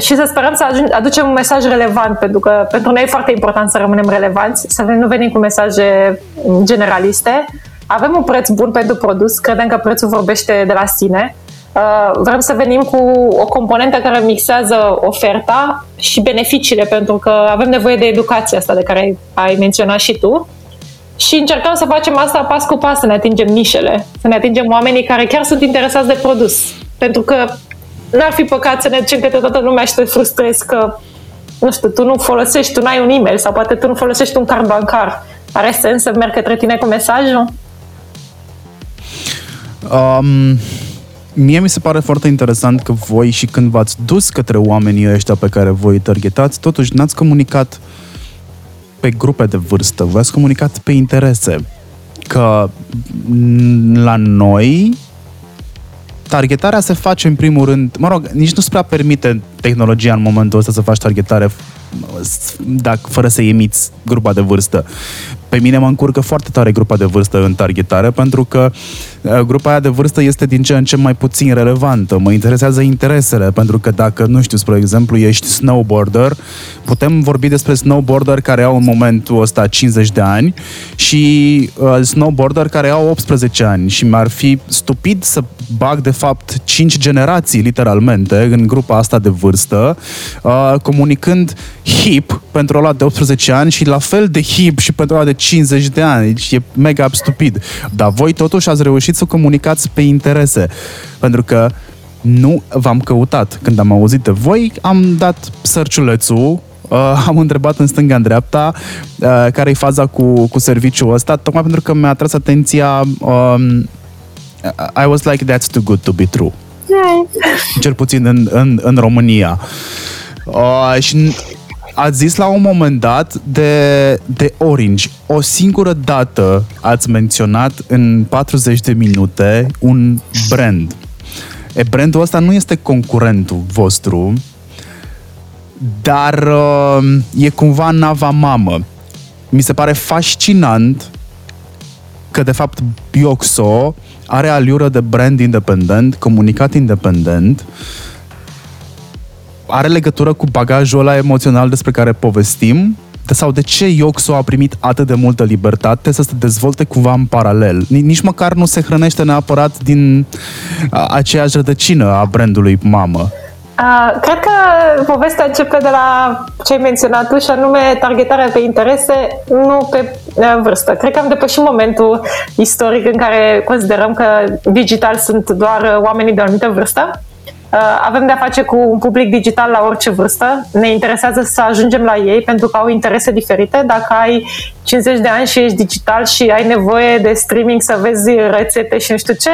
și să sperăm să aducem un mesaj relevant, pentru că pentru noi e foarte important să rămânem relevanți, să nu venim cu mesaje generaliste. Avem un preț bun pentru produs, credem că prețul vorbește de la sine. Uh, vrem să venim cu o componentă care mixează oferta și beneficiile, pentru că avem nevoie de educația asta de care ai menționat și tu. Și încercăm să facem asta pas cu pas, să ne atingem nișele, să ne atingem oamenii care chiar sunt interesați de produs. Pentru că n-ar fi păcat să ne ducem către toată lumea și te frustrezi că, nu știu, tu nu folosești, tu n-ai un e-mail sau poate tu nu folosești un card bancar. Are sens să merg către tine cu mesajul? Um, mie mi se pare foarte interesant că voi și când v-ați dus către oamenii ăștia pe care voi targetați, totuși n-ați comunicat pe grupe de vârstă, v-ați comunicat pe interese. Că la noi targetarea se face în primul rând, mă rog, nici nu-ți prea permite tehnologia în momentul ăsta să faci targetare dacă, fără să emiți grupa de vârstă. Pe mine mă încurcă foarte tare grupa de vârstă în targetare pentru că uh, grupa aia de vârstă este din ce în ce mai puțin relevantă. Mă interesează interesele, pentru că dacă, nu știu, spre exemplu, ești snowboarder, putem vorbi despre snowboarder care au în momentul ăsta 50 de ani și uh, snowboarder care au 18 ani și mi-ar fi stupid să bag de fapt 5 generații literalmente în grupa asta de vârstă, uh, comunicând hip pentru ăla de 18 ani și la fel de hip și pentru ăla de 50 de ani. Deci e mega stupid. Dar voi totuși ați reușit să comunicați pe interese. Pentru că nu v-am căutat. Când am auzit de voi, am dat sărciulețul Uh, am întrebat în stânga, în dreapta, uh, care e faza cu, cu serviciul ăsta, tocmai pentru că mi-a atras atenția um, I was like, that's too good to be true. Cel puțin în, în, în România. Uh, și ați zis la un moment dat de, de Orange. O singură dată ați menționat în 40 de minute un brand. E, brandul ăsta nu este concurentul vostru, dar uh, e cumva nava mamă. Mi se pare fascinant că, de fapt, Bioxo are aliură de brand independent, comunicat independent, are legătură cu bagajul ăla emoțional despre care povestim, sau de ce Ioxo a primit atât de multă libertate să se dezvolte cumva în paralel? Nici măcar nu se hrănește neapărat din aceeași rădăcină a brandului mamă. Uh, cred că povestea începe de la ce ai menționat tu și anume targetarea pe interese, nu pe uh, vârstă. Cred că am depășit momentul istoric în care considerăm că digital sunt doar uh, oamenii de o anumită vârstă. Uh, avem de-a face cu un public digital la orice vârstă. Ne interesează să ajungem la ei pentru că au interese diferite. Dacă ai 50 de ani și ești digital și ai nevoie de streaming să vezi rețete și nu știu ce,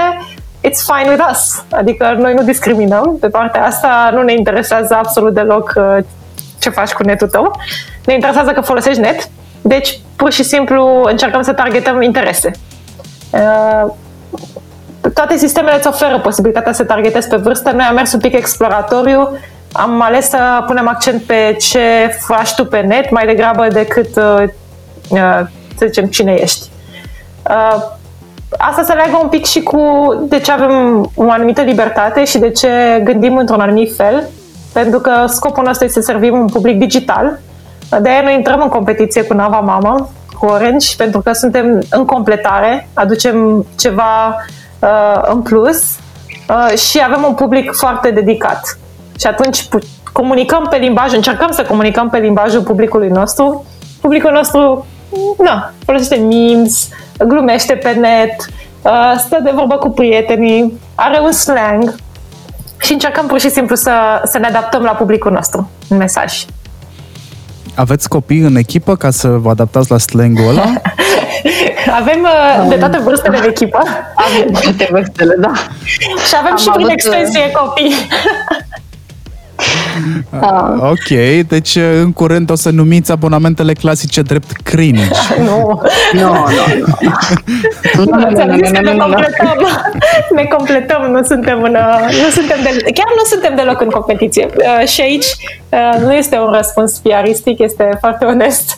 it's fine with us. Adică noi nu discriminăm pe partea asta, nu ne interesează absolut deloc uh, ce faci cu netul tău. Ne interesează că folosești net, deci pur și simplu încercăm să targetăm interese. Uh, toate sistemele îți oferă posibilitatea să targetezi pe vârstă. Noi am mers un pic exploratoriu, am ales să punem accent pe ce faci tu pe net mai degrabă decât, uh, să zicem, cine ești asta se leagă un pic și cu de ce avem o anumită libertate și de ce gândim într-un anumit fel, pentru că scopul nostru este să servim un public digital. De aia noi intrăm în competiție cu Nava Mama, cu Orange, pentru că suntem în completare, aducem ceva uh, în plus uh, și avem un public foarte dedicat. Și atunci comunicăm pe limbaj, încercăm să comunicăm pe limbajul publicului nostru. Publicul nostru, na, folosește memes, glumește pe net, uh, stă de vorbă cu prietenii, are un slang și încercăm pur și simplu să, să ne adaptăm la publicul nostru în mesaj. Aveți copii în echipă ca să vă adaptați la slang-ul ăla? avem uh, de toate vârstele în echipă. Avem toate vârstele, da. Și avem Am și prin uh, extensie copii. Ah. Ok, deci uh, în curând o să numiți abonamentele clasice drept cringe. nu, nu, nu. Ne completăm. Ne completăm, nu suntem în, uh, nu suntem de, chiar nu suntem deloc în competiție. Uh, și aici nu este un răspuns piaristic, este foarte onest.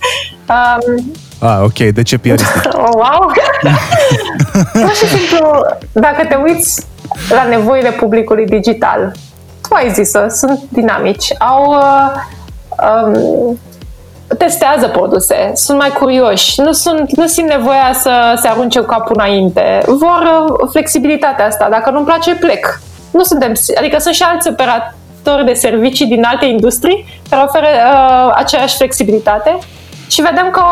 Um, Ah, ok, de ce piaristic? Oh, wow! Pur și simplu, dacă te uiți la nevoile publicului digital, tu ai zis sunt dinamici, au uh, um, testează produse, sunt mai curioși, nu, sunt, nu simt nevoia să se arunce cu capul înainte, vor uh, flexibilitatea asta, dacă nu-mi place, plec. Nu suntem, adică sunt și alți operatori de servicii din alte industrii care oferă uh, aceeași flexibilitate și vedem că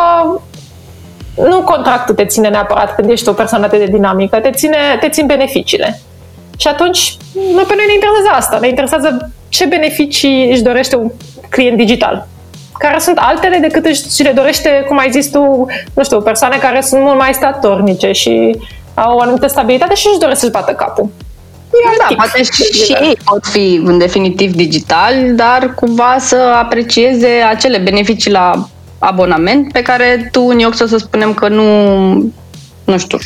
nu contractul te ține neapărat când ești o persoană de dinamică, te, ține, te țin beneficiile. Și atunci, noi pe noi ne interesează asta. Ne interesează ce beneficii își dorește un client digital. Care sunt altele decât își le dorește, cum ai zis tu, nu știu, persoane care sunt mult mai statornice și au o anumită stabilitate și își doresc să-și bată capul. Da, tip. poate și ei pot fi în definitiv digital, dar cumva să aprecieze acele beneficii la abonament pe care tu în Ioxo să spunem că nu, nu știu,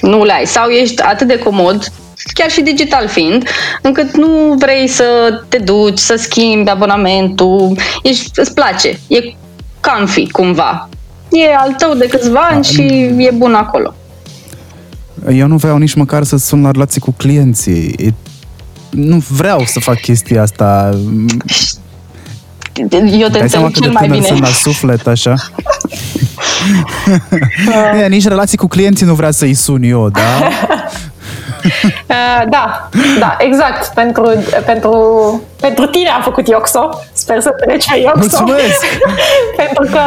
nu le ai. Sau ești atât de comod chiar și digital fiind, încât nu vrei să te duci, să schimbi abonamentul, ești, îți place, e comfy cumva. e al tău de câțiva ani și e bun acolo. Eu nu vreau nici măcar să sun la relații cu clienții. E- Nu vreau să fac chestia asta. Eu te Dai seama înțeleg cât de cel mai tânăr bine. sunt la suflet, așa? E, nici relații cu clienții nu vrea să-i sun eu, da? Uh, da, da, exact. Pentru, pentru, pentru tine am făcut Ioxo. Sper să treci pe Ioxo. Mulțumesc! pentru că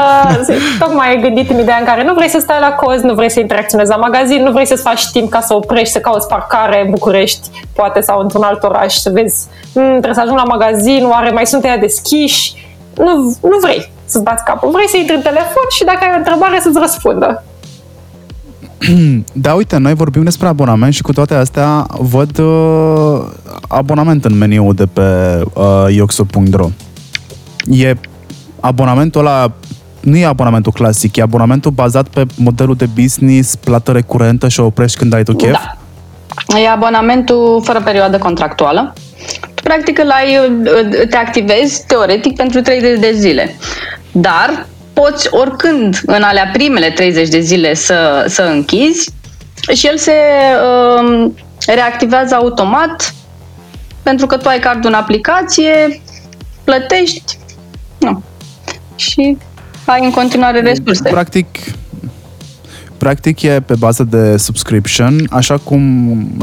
tocmai ai gândit în ideea în care nu vrei să stai la cozi, nu vrei să interacționezi la magazin, nu vrei să-ți faci timp ca să oprești, să cauți parcare în București, poate, sau într-un alt oraș, să vezi, "Mm, trebuie să ajung la magazin, oare mai sunt ea deschiși? Nu, nu vrei să-ți bați capul. Vrei să intri în telefon și dacă ai o întrebare să-ți răspundă. Da, uite, noi vorbim despre abonament și cu toate astea văd uh, abonament în meniul de pe uh, ioxo.ro. E abonamentul ăla nu e abonamentul clasic, e abonamentul bazat pe modelul de business, plată recurentă și o oprești când ai tu chef? Da. E abonamentul fără perioadă contractuală. Tu, practic, îl ai, te activezi teoretic pentru 30 de zile. Dar poți oricând în alea primele 30 de zile să, să închizi și el se um, reactivează automat pentru că tu ai cardul în aplicație, plătești nu. și ai în continuare resurse. Practic, practic e pe bază de subscription, așa cum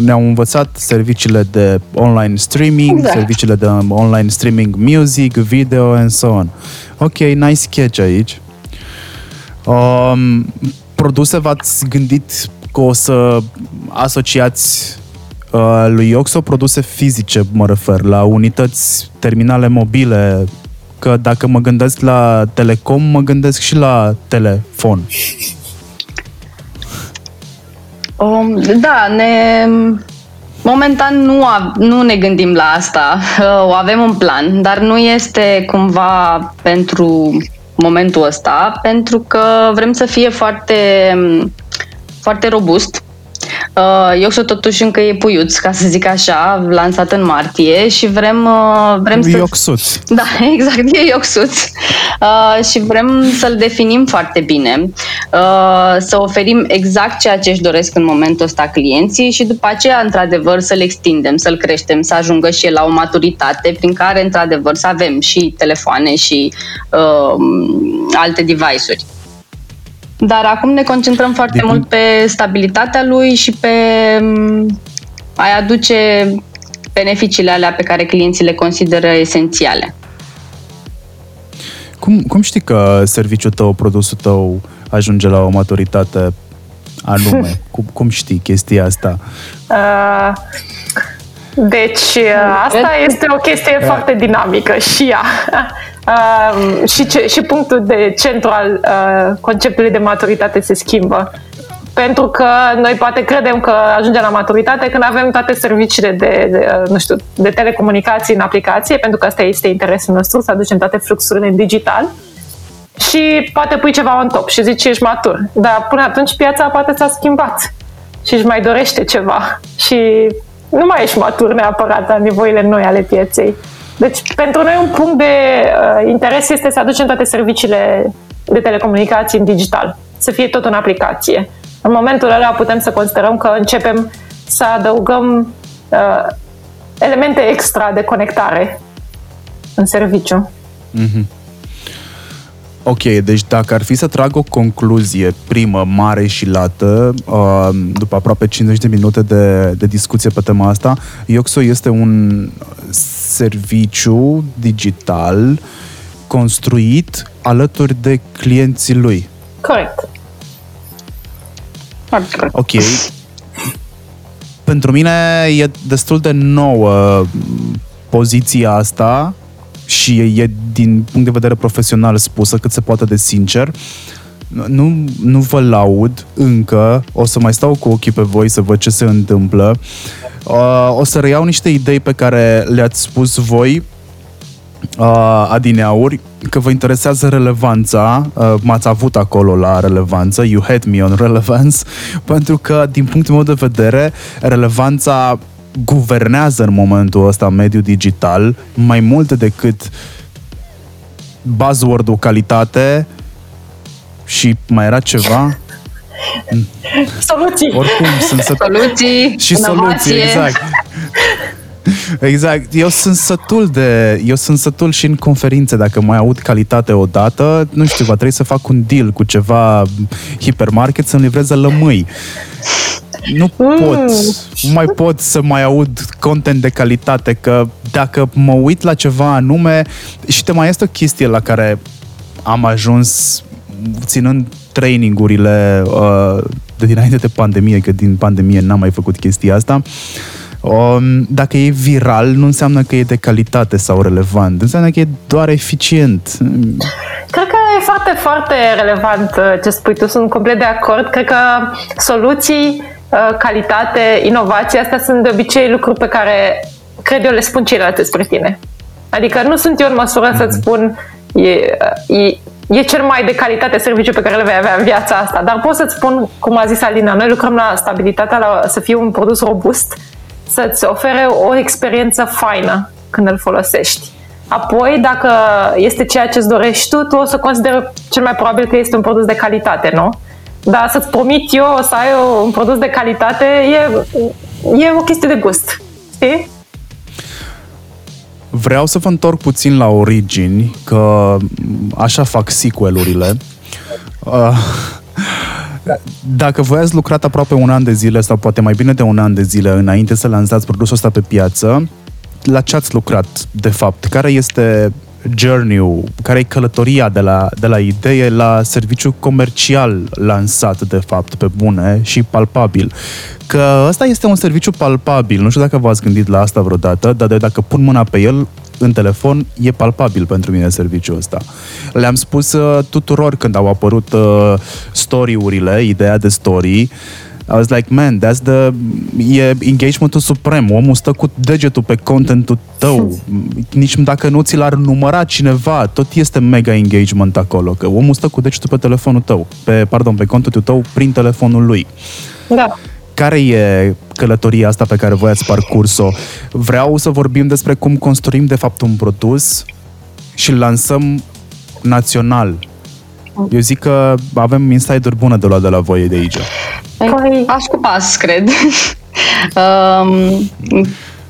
ne-au învățat serviciile de online streaming, Exact. serviciile de online streaming music, video and so on. Ok, nice sketch aici. Um, produse v-ați gândit că o să asociați uh, lui Ioxo produse fizice, mă refer, la unități terminale mobile, că dacă mă gândesc la telecom, mă gândesc și la telefon. Um, da, ne... Momentan nu, a, nu ne gândim la asta. Uh, O avem un plan, dar nu este cumva pentru momentul ăsta, pentru că vrem să fie foarte, foarte robust. Uh, Eu sunt totuși încă e puiuț, ca să zic așa, lansat în martie și vrem, uh, vrem să... Ioxuț. Da, exact, e Ioxuț. Uh, și vrem să-l definim foarte bine, uh, să oferim exact ceea ce își doresc în momentul ăsta clienții și după aceea, într-adevăr, să-l extindem, să-l creștem, să ajungă și el la o maturitate prin care, într-adevăr, să avem și telefoane și uh, alte device-uri. Dar acum ne concentrăm foarte Din mult punct- pe stabilitatea lui și pe um, a aduce beneficiile alea pe care clienții le consideră esențiale. Cum, cum știi că serviciul tău, produsul tău ajunge la o maturitate anume? cum, cum știi chestia asta? Uh, deci, uh, asta este o chestie foarte dinamică și ea. Uh, și, ce, și punctul de centru al uh, conceptului de maturitate se schimbă. Pentru că noi poate credem că ajungem la maturitate când avem toate serviciile de, de, uh, nu știu, de telecomunicații în aplicație, pentru că asta este interesul nostru, să aducem toate fluxurile în digital. Și poate pui ceva on top și zici ești matur. Dar până atunci piața poate s-a schimbat și își mai dorește ceva. Și nu mai ești matur neapărat la nivoile noi ale pieței. Deci, pentru noi un punct de uh, interes este să aducem toate serviciile de telecomunicații în digital, să fie tot în aplicație. În momentul ăla putem să considerăm că începem să adăugăm uh, elemente extra de conectare în serviciu. Ok, deci dacă ar fi să trag o concluzie primă, mare și lată, uh, după aproape 50 de minute de, de discuție pe tema asta, Ioxo este un serviciu digital construit alături de clienții lui. Corect. Foarte corect. Ok. Pentru mine e destul de nouă poziția asta și e, e din punct de vedere profesional spusă cât se poate de sincer. Nu, nu vă laud încă, o să mai stau cu ochii pe voi să văd ce se întâmplă. Uh, o să reiau niște idei pe care le-ați spus voi uh, adineauri, că vă interesează relevanța, uh, m-ați avut acolo la relevanță, you had me on relevance, pentru că, din punctul meu de vedere, relevanța guvernează în momentul ăsta mediul digital mai mult decât buzzword-ul calitate și mai era ceva? Soluții. Oricum, sunt să... Soluții, și soluții, inovație. exact. Exact. Eu sunt sătul de... Eu sunt sătul și în conferințe, dacă mai aud calitate odată, nu știu, va trebui să fac un deal cu ceva hipermarket să-mi livreze lămâi. Nu pot, nu mai pot să mai aud content de calitate, că dacă mă uit la ceva anume, și te mai este o chestie la care am ajuns ținând trainingurile uh, de dinainte de pandemie, că din pandemie n-am mai făcut chestia asta, Um, dacă e viral, nu înseamnă că e de calitate sau relevant. Înseamnă că e doar eficient. Cred că e foarte, foarte relevant uh, ce spui tu, sunt complet de acord. Cred că soluții, uh, calitate, inovație, astea sunt de obicei lucruri pe care cred eu le spun ceilalți despre tine. Adică nu sunt eu în măsură să-ți spun e, e, e cel mai de calitate serviciu pe care le vei avea în viața asta, dar pot să-ți spun, cum a zis Alina, noi lucrăm la stabilitatea, la, să fie un produs robust, să-ți ofere o experiență faină când îl folosești. Apoi, dacă este ceea ce îți dorești tu, tu o să consideri cel mai probabil că este un produs de calitate, nu? Dar să-ți promit eu o să ai un produs de calitate e, e o chestie de gust. Știi? Vreau să vă întorc puțin la origini, că așa fac sequelurile. Uh, dacă voi ați lucrat aproape un an de zile sau poate mai bine de un an de zile înainte să lansați produsul ăsta pe piață, la ce ați lucrat de fapt? Care este journey-ul, care e călătoria de la, de la idee la serviciu comercial lansat, de fapt, pe bune și palpabil. Că ăsta este un serviciu palpabil, nu știu dacă v-ați gândit la asta vreodată, dar de dacă pun mâna pe el, în telefon, e palpabil pentru mine serviciul ăsta. Le-am spus uh, tuturor când au apărut uh, story-urile, ideea de story, I was like, man, that's the... E engagementul suprem. Omul stă cu degetul pe contentul tău. Nici dacă nu ți l-ar număra cineva, tot este mega engagement acolo. Că omul stă cu degetul pe telefonul tău. Pe, pardon, pe contentul tău prin telefonul lui. Da. Care e călătoria asta pe care voi ați parcurs-o? Vreau să vorbim despre cum construim de fapt un produs și îl lansăm național. Eu zic că avem insider bună de luat de la voi de aici. Păi- Pas cu pas, cred. um, în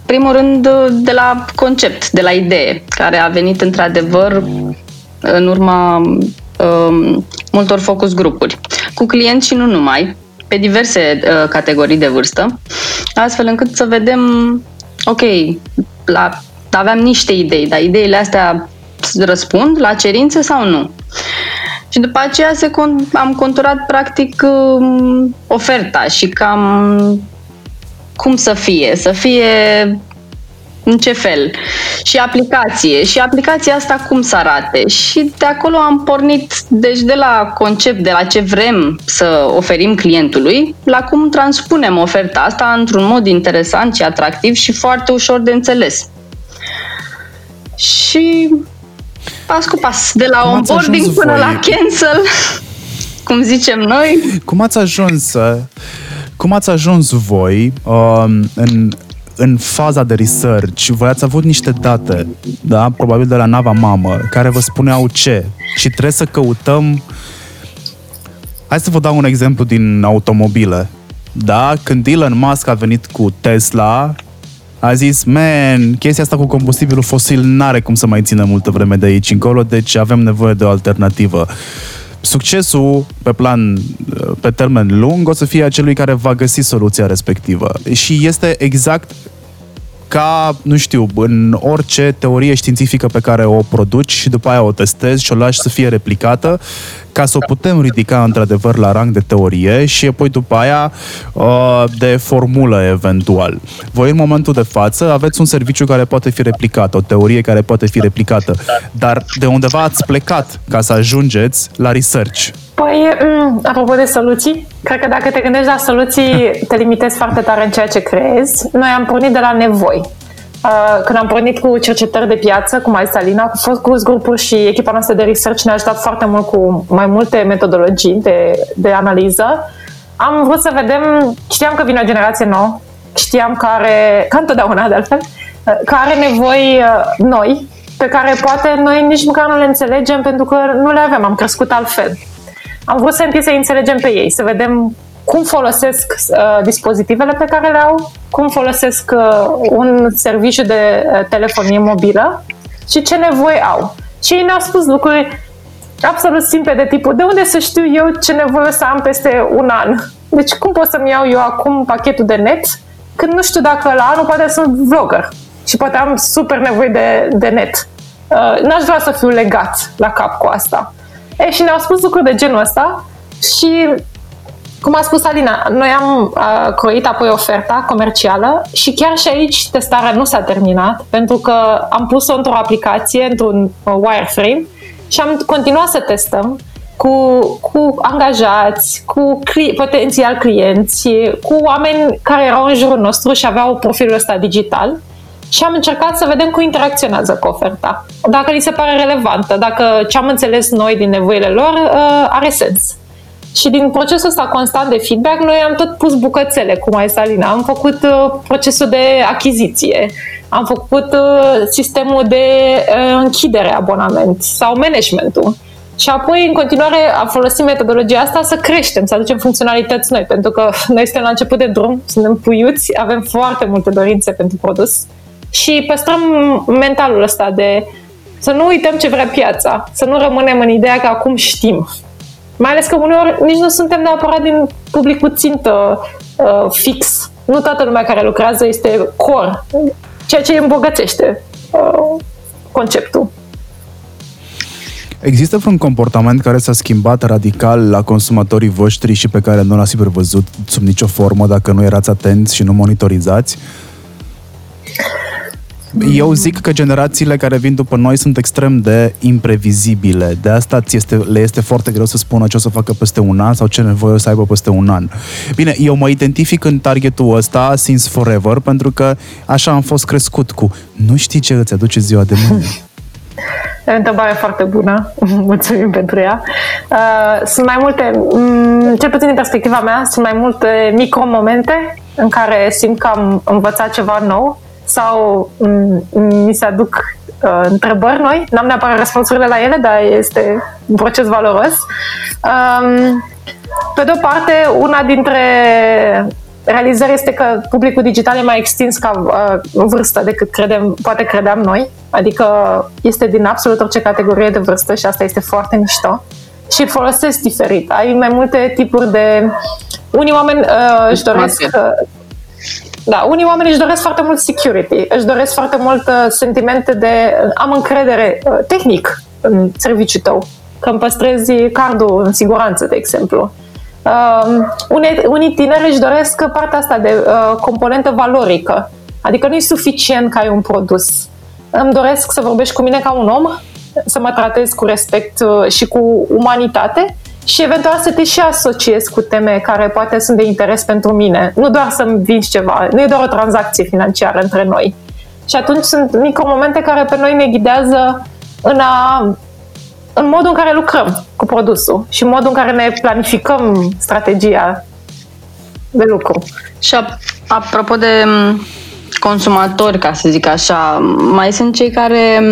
primul rând, de la concept, de la idee, care a venit într-adevăr în urma um, multor focus grupuri, cu clienți și nu numai, pe diverse uh, categorii de vârstă, astfel încât să vedem, ok, la, aveam niște idei, dar ideile astea răspund la cerințe sau nu? Și după aceea se con- am conturat practic um, oferta și cam cum să fie, să fie în ce fel. Și aplicație. Și aplicația asta cum să arate? Și de acolo am pornit deci de la concept, de la ce vrem să oferim clientului la cum transpunem oferta asta într-un mod interesant și atractiv și foarte ușor de înțeles. Și pas cu pas, de la Cum ați onboarding ajuns până voi? la cancel, cum zicem noi. Cum ați ajuns, uh, cum ați ajuns voi um, în, în faza de research? Voi ați avut niște date, da? probabil de la nava mamă, care vă spuneau ce și trebuie să căutăm Hai să vă dau un exemplu din automobile. Da? Când Elon Musk a venit cu Tesla, a zis, man, chestia asta cu combustibilul fosil n-are cum să mai țină multă vreme de aici încolo, deci avem nevoie de o alternativă. Succesul pe plan, pe termen lung, o să fie acelui care va găsi soluția respectivă. Și este exact ca, nu știu, în orice teorie științifică pe care o produci și după aia o testezi și o lași să fie replicată, ca să o putem ridica într-adevăr la rang de teorie și apoi după aia uh, de formulă eventual. Voi în momentul de față aveți un serviciu care poate fi replicat, o teorie care poate fi replicată, dar de undeva ați plecat ca să ajungeți la research. Păi, mm, apropo de soluții, cred că dacă te gândești la soluții, te limitezi foarte tare în ceea ce crezi. Noi am pornit de la nevoi. Uh, Când am pornit cu cercetări de piață, cum a zis Alina, cu focus grupuri și echipa noastră de research ne-a ajutat foarte mult cu mai multe metodologii de, de analiză. Am vrut să vedem, știam că vine o generație nouă, știam că are, ca întotdeauna de altfel, uh, că are nevoi uh, noi, pe care poate noi nici măcar nu le înțelegem pentru că nu le avem, am crescut altfel. Am vrut să întâi să înțelegem pe ei, să vedem cum folosesc uh, dispozitivele pe care le au, cum folosesc uh, un serviciu de uh, telefonie mobilă și ce nevoie au. Și ei ne-au spus lucruri absolut simple de tipul de unde să știu eu ce nevoie să am peste un an. Deci cum pot să-mi iau eu acum pachetul de net când nu știu dacă la anul poate sunt vlogger și poate am super nevoie de, de net. Uh, n-aș vrea să fiu legat la cap cu asta. E, și ne-au spus lucruri de genul ăsta și cum a spus Alina, noi am uh, croit apoi oferta comercială și chiar și aici testarea nu s-a terminat pentru că am pus-o într-o aplicație, într-un uh, wireframe și am continuat să testăm cu, cu angajați, cu cli- potențial clienți, cu oameni care erau în jurul nostru și aveau profilul ăsta digital și am încercat să vedem cum interacționează cu oferta. Dacă li se pare relevantă, dacă ce am înțeles noi din nevoile lor uh, are sens. Și din procesul ăsta constant de feedback, noi am tot pus bucățele, cum ai Salina. Am făcut uh, procesul de achiziție, am făcut uh, sistemul de uh, închidere abonament sau managementul. Și apoi, în continuare, am folosit metodologia asta să creștem, să aducem funcționalități noi, pentru că noi suntem la început de drum, suntem puiuți, avem foarte multe dorințe pentru produs și păstrăm mentalul ăsta de să nu uităm ce vrea piața, să nu rămânem în ideea că acum știm. Mai ales că uneori nici nu suntem neapărat din publicul țintă uh, fix. Nu toată lumea care lucrează este core, ceea ce îmbogățește uh, conceptul. Există vreun comportament care s-a schimbat radical la consumatorii voștri și pe care nu l-ați prevăzut sub nicio formă dacă nu erați atenți și nu monitorizați? Eu zic că generațiile care vin după noi sunt extrem de imprevizibile. De asta ți este, le este foarte greu să spună ce o să facă peste un an sau ce nevoie o să aibă peste un an. Bine, eu mă identific în targetul ăsta since forever pentru că așa am fost crescut cu nu știi ce îți aduce ziua de mâine. E o întrebare foarte bună. Mulțumim pentru ea. Uh, sunt mai multe, mm, cel puțin din perspectiva mea, sunt mai multe micro-momente în care simt că am învățat ceva nou sau mm, mi se aduc uh, întrebări noi. N-am neapărat răspunsurile la ele, dar este un proces valoros. Um, pe de o parte, una dintre realizări este că publicul digital e mai extins ca uh, vârstă decât credem, poate credeam noi. Adică este din absolut orice categorie de vârstă și asta este foarte mișto. Și îl folosesc diferit. Ai mai multe tipuri de... Unii oameni uh, își doresc... Uh, da, unii oameni își doresc foarte mult security, își doresc foarte mult uh, sentimente de am încredere uh, tehnic în serviciul tău, că îmi păstrezi cardul în siguranță, de exemplu. Uh, unii, unii tineri își doresc partea asta de uh, componentă valorică, adică nu e suficient că ai un produs. Îmi doresc să vorbești cu mine ca un om, să mă tratezi cu respect uh, și cu umanitate și eventual să te și asociezi cu teme care poate sunt de interes pentru mine. Nu doar să-mi vinzi ceva, nu e doar o tranzacție financiară între noi. Și atunci sunt micromomente care pe noi ne ghidează în, a, în modul în care lucrăm cu produsul și în modul în care ne planificăm strategia de lucru. Și apropo de consumatori, ca să zic așa, mai sunt cei care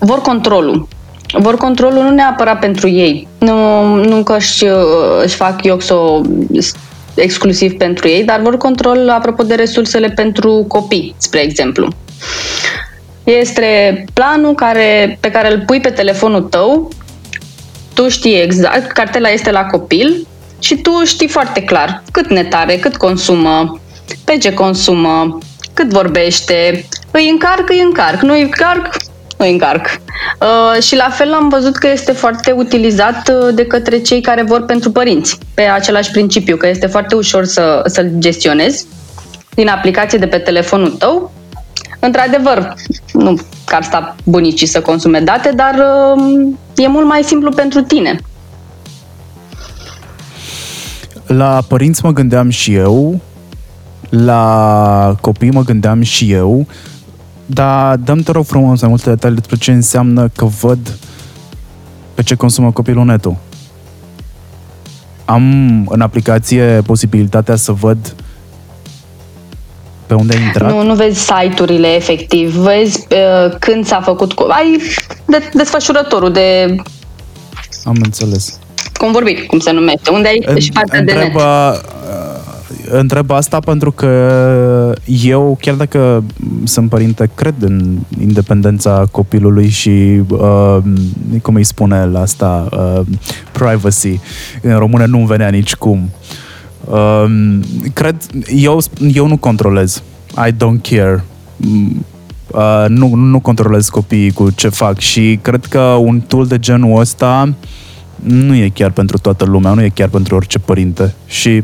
vor controlul vor controlul nu neapărat pentru ei. Nu, nu că își, își fac Ioxo exclusiv pentru ei, dar vor control apropo de resursele pentru copii, spre exemplu. Este planul care, pe care îl pui pe telefonul tău, tu știi exact, cartela este la copil și tu știi foarte clar cât netare, cât consumă, pe ce consumă, cât vorbește, îi încarc, îi încarc, nu îi încarc, nu încarc. Uh, și la fel am văzut că este foarte utilizat uh, de către cei care vor pentru părinți, pe același principiu, că este foarte ușor să, să-l gestionezi din aplicație de pe telefonul tău. Într-adevăr, nu că ar sta bunicii să consume date, dar uh, e mult mai simplu pentru tine. La părinți mă gândeam și eu, la copii mă gândeam și eu, dar dăm te rog frumos mai multe detalii despre ce înseamnă că văd pe ce consumă copilul netul. Am în aplicație posibilitatea să văd pe unde ai intrat? Nu, nu vezi site-urile efectiv, vezi uh, când s-a făcut... Ai de, desfășurătorul de... Am înțeles. convorbiri, cum se numește. Unde ai și partea de net. Întreb asta pentru că eu, chiar dacă sunt părinte, cred în independența copilului și, uh, cum îi spune la asta, uh, privacy. În română nu-mi venea nici cum. Uh, cred, eu, eu nu controlez. I don't care. Uh, nu, nu controlez copiii cu ce fac și cred că un tool de genul ăsta nu e chiar pentru toată lumea, nu e chiar pentru orice părinte. Și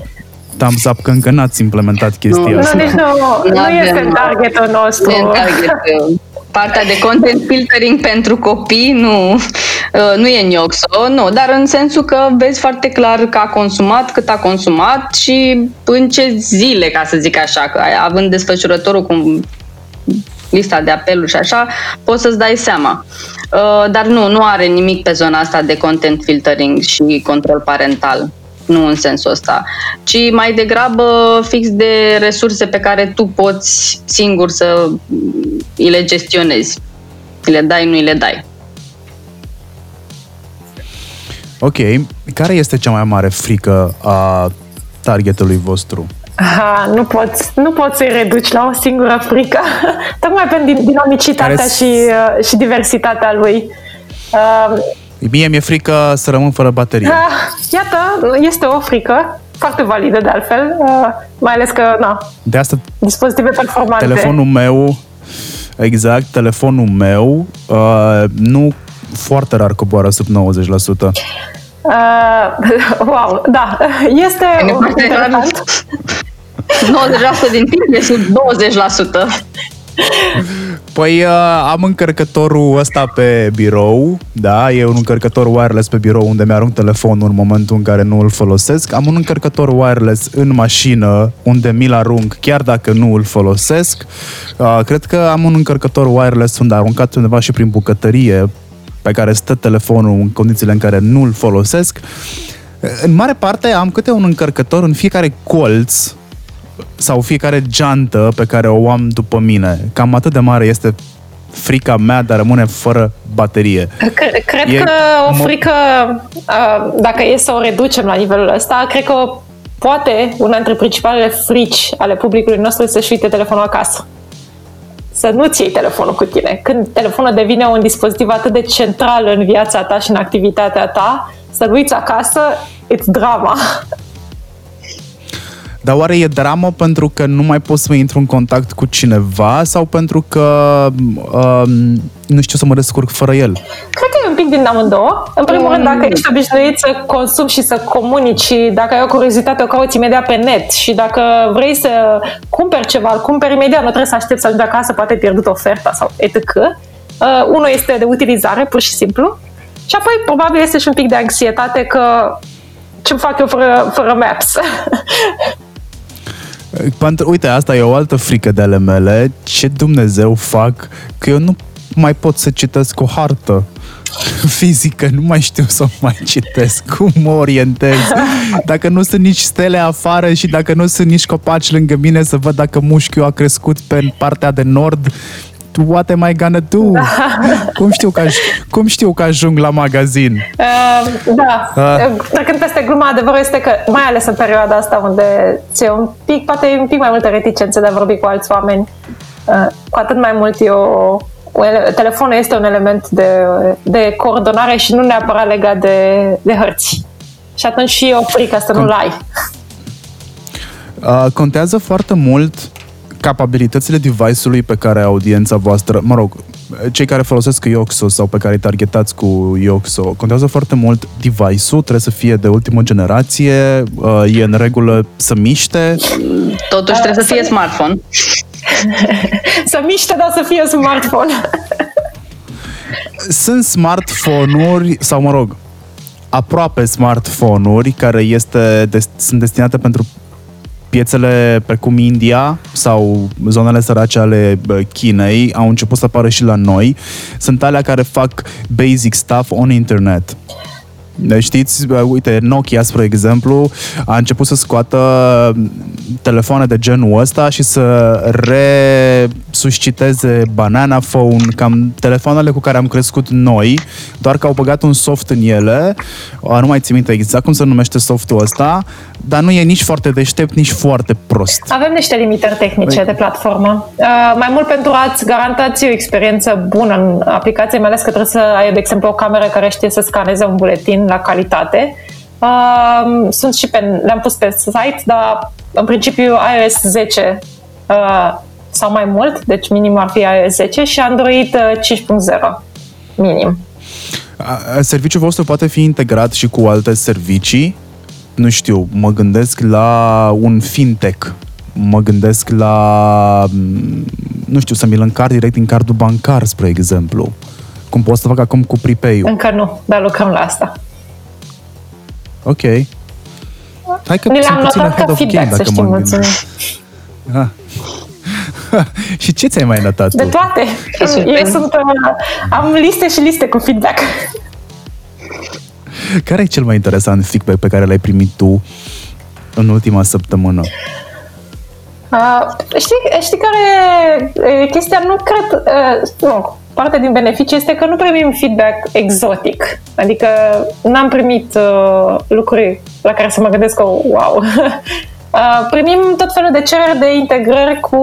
thumbs up că încă n-ați implementat chestia nu, asta. Nu, nu, nu, nu este în targetul nostru. Nu targetul. Partea de content filtering pentru copii nu, uh, nu e în Yoxo, nu, dar în sensul că vezi foarte clar că a consumat, cât a consumat și în ce zile, ca să zic așa, că având desfășurătorul cum lista de apeluri și așa, poți să-ți dai seama. Uh, dar nu, nu are nimic pe zona asta de content filtering și control parental nu în sensul ăsta, ci mai degrabă fix de resurse pe care tu poți singur să îi le gestionezi. Îi le dai, nu îi le dai. Ok. Care este cea mai mare frică a targetului vostru? Aha, nu poți, nu poți să-i reduci la o singură frică, tocmai pentru dinamicitatea Care... și, uh, și diversitatea lui. Uh, Mie mi-e frică să rămân fără baterie. Uh, iată, este o frică foarte validă de altfel, uh, mai ales că, na, de asta dispozitive performante. Telefonul meu, exact, telefonul meu uh, nu foarte rar coboară sub 90%. Uh, wow, da, este interesant. 90% din timp e sub 20%. Păi uh, am încărcătorul ăsta pe birou, da, e un încărcător wireless pe birou unde mi-arunc telefonul în momentul în care nu îl folosesc. Am un încărcător wireless în mașină unde mi-l arunc chiar dacă nu îl folosesc. Uh, cred că am un încărcător wireless unde aruncat undeva și prin bucătărie pe care stă telefonul în condițiile în care nu îl folosesc. În mare parte am câte un încărcător în fiecare colț sau fiecare geantă pe care o am după mine. Cam atât de mare este frica mea de a rămâne fără baterie. Cred, cred e, că o frică, dacă e să o reducem la nivelul ăsta, cred că poate una dintre principalele frici ale publicului nostru este să-și uite telefonul acasă. Să nu-ți iei telefonul cu tine. Când telefonul devine un dispozitiv atât de central în viața ta și în activitatea ta, să-l uiți acasă, it's drama. Dar oare e dramă pentru că nu mai pot să intru în contact cu cineva sau pentru că um, nu știu să mă descurc fără el? Cred că e un pic din amândouă. În primul mm. rând, dacă ești obișnuit să consumi și să comunici și dacă ai o curiozitate, o cauți imediat pe net și dacă vrei să cumperi ceva, îl cumperi imediat, nu trebuie să aștepți să ajungi acasă, poate ai pierdut oferta sau etc. Uh, unul este de utilizare, pur și simplu. Și apoi, probabil, este și un pic de anxietate că ce fac eu fără, fără Maps? Pentru, uite, asta e o altă frică de ale mele. Ce Dumnezeu fac că eu nu mai pot să citesc o hartă fizică, nu mai știu să o mai citesc, cum mă orientez. Dacă nu sunt nici stele afară și dacă nu sunt nici copaci lângă mine să văd dacă mușchiul a crescut pe partea de nord, what am I gonna do? Da. Cum, știu că aj- cum știu că ajung la magazin? Uh, da, uh. trecând peste gluma, adevărul este că, mai ales în perioada asta unde ți-e un pic, poate un pic mai multă reticență de a vorbi cu alți oameni, uh, cu atât mai mult e o, telefonul este un element de, de coordonare și nu neapărat legat de, de hărți. Și atunci și e o frică să nu-l ai. Uh, contează foarte mult capabilitățile device-ului pe care audiența voastră, mă rog, cei care folosesc Yoxo sau pe care îi targetați cu Yoxo, contează foarte mult device-ul, trebuie să fie de ultimă generație, uh, e în regulă să miște. Totuși trebuie să fie smartphone. să miște, dar să fie smartphone. Sunt smartphone-uri, sau mă rog, aproape smartphone-uri care este, de, sunt destinate pentru piețele precum India sau zonele sărace ale Chinei au început să apară și la noi. Sunt alea care fac basic stuff on internet. Știți, uite, Nokia, spre exemplu, a început să scoată telefoane de genul ăsta și să, re, susciteze Banana Phone, cam telefoanele cu care am crescut noi, doar că au băgat un soft în ele, nu mai țin minte exact cum se numește softul ăsta, dar nu e nici foarte deștept, nici foarte prost. Avem niște limitări tehnice de platformă. Uh, mai mult pentru a-ți garantați o experiență bună în aplicație, mai ales că trebuie să ai, de exemplu, o cameră care știe să scaneze un buletin la calitate. Uh, sunt și pe, le-am pus pe site, dar în principiu iOS 10 uh, sau mai mult, deci minim ar fi iOS 10 și Android 5.0 minim. Serviciul vostru poate fi integrat și cu alte servicii nu știu, mă gândesc la un fintech, mă gândesc la, mm, nu știu, să mi-l încar direct din cardul bancar, spre exemplu. Cum pot să fac acum cu prepay-ul. Încă nu, dar lucrăm la asta. Ok. Hai că Ni l-am notat ca feedback, să știi, mulțumim. Ah. și ce ți-ai mai notat De toate. Eu sunt, uh, am liste și liste cu feedback. Care e cel mai interesant feedback pe care l-ai primit tu în ultima săptămână? Uh, știi, știi care e chestia? Nu cred... Uh, nu, parte din beneficii este că nu primim feedback exotic. Adică n-am primit uh, lucruri la care să mă gândesc că wow. uh, primim tot felul de cereri de integrări cu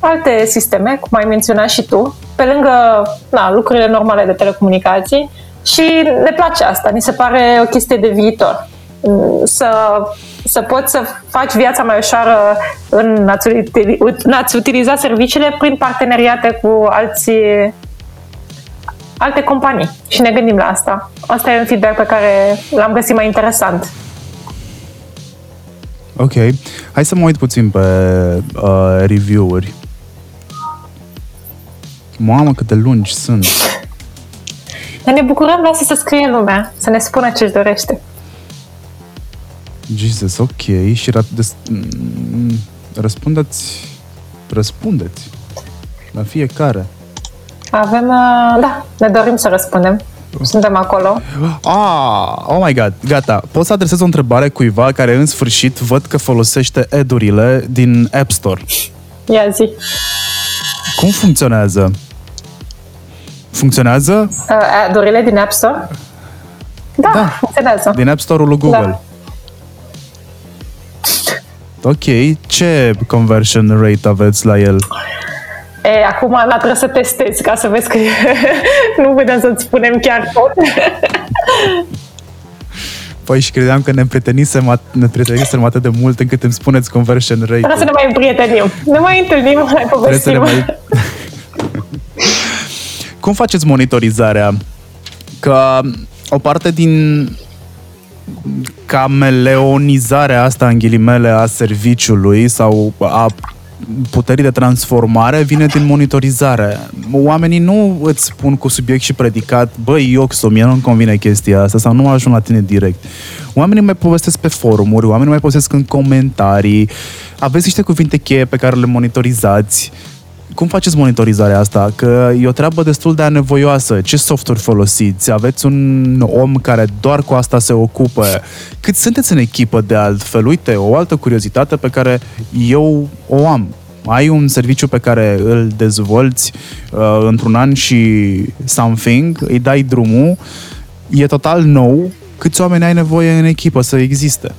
alte sisteme, cum ai menționat și tu, pe lângă na, lucrurile normale de telecomunicații și ne place asta, ni se pare o chestie de viitor. Să, să poți să faci viața mai ușoară în a-ți utiliza serviciile prin parteneriate cu alții alte companii. Și ne gândim la asta. Asta e un feedback pe care l-am găsit mai interesant. Ok. Hai să mă uit puțin pe uh, review-uri. Mamă, cât de lungi sunt. Dar ne bucurăm, lasă să scrie lumea, să ne spună ce-și dorește. Jesus, ok. Și ra- des- mm, răspundeți, răspundeți la fiecare. Avem, uh, da, ne dorim să răspundem. Suntem acolo. Ah, oh my god, gata. Pot să adresez o întrebare cuiva care în sfârșit văd că folosește edurile din App Store. Ia zi. Cum funcționează? Funcționează? Uh, dorile din App Store? Da, da, funcționează. Din App Store-ul lui Google. Da. Ok, ce conversion rate aveți la el? E, acum la trebuie să testezi ca să vezi că nu putem să-ți spunem chiar tot. Păi și credeam că ne prietenisem, ne prietenisem atât de mult încât îmi spuneți conversion rate. Trebuie să ne mai împrietenim. Ne mai întâlnim, mai povestim. Mai... Cum faceți monitorizarea? Că o parte din cameleonizarea asta în ghilimele a serviciului sau a puterii de transformare vine din monitorizare. Oamenii nu îți spun cu subiect și predicat, băi, Ioxo, mie nu-mi convine chestia asta sau nu ajung la tine direct. Oamenii mai povestesc pe forumuri, oamenii mai povestesc în comentarii, aveți niște cuvinte cheie pe care le monitorizați cum faceți monitorizarea asta? Că e o treabă destul de anevoioasă. Ce software folosiți? Aveți un om care doar cu asta se ocupă? Cât sunteți în echipă de altfel? Uite, o altă curiozitate pe care eu o am. Ai un serviciu pe care îl dezvolți uh, într-un an și something, îi dai drumul, e total nou. Câți oameni ai nevoie în echipă să existe?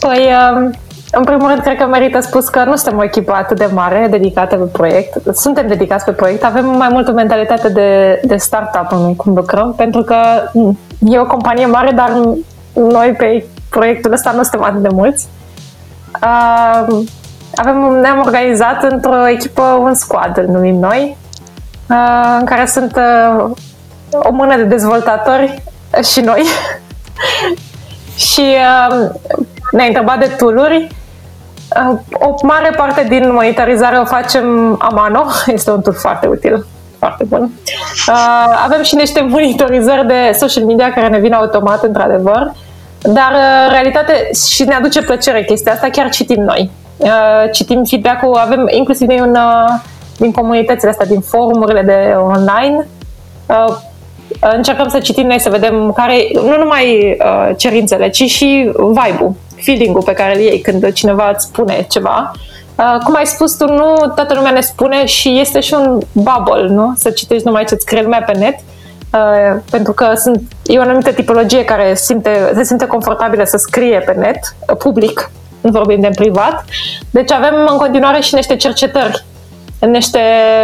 Păi, um în primul rând, cred că merită spus că nu suntem o echipă atât de mare dedicată pe proiect. Suntem dedicați pe proiect, avem mai mult o mentalitate de, de startup în cum lucrăm, pentru că e o companie mare, dar noi pe proiectul ăsta nu suntem atât de mulți. Uh, avem, ne-am organizat într-o echipă, un squad, îl numim noi, uh, în care sunt uh, o mână de dezvoltatori și noi. și uh, ne-a întrebat de tooluri Uh, o mare parte din monitorizare o facem Amano, este un tool foarte util, foarte bun. Uh, avem și niște monitorizări de social media care ne vin automat, într-adevăr, dar uh, realitate și ne aduce plăcere chestia asta, chiar citim noi. Citim feedback-ul, avem inclusiv din, din comunitățile astea, din forumurile de online, încercăm să citim noi, să vedem care, nu numai cerințele, ci și vibe-ul feeling-ul pe care îl iei când cineva îți spune ceva. Uh, cum ai spus tu, nu toată lumea ne spune și este și un bubble, nu? Să citești numai ce-ți scrie lumea pe net. Uh, pentru că sunt, e o anumită tipologie care simte, se simte confortabilă să scrie pe net, uh, public, nu vorbim de privat. Deci avem în continuare și niște cercetări, niște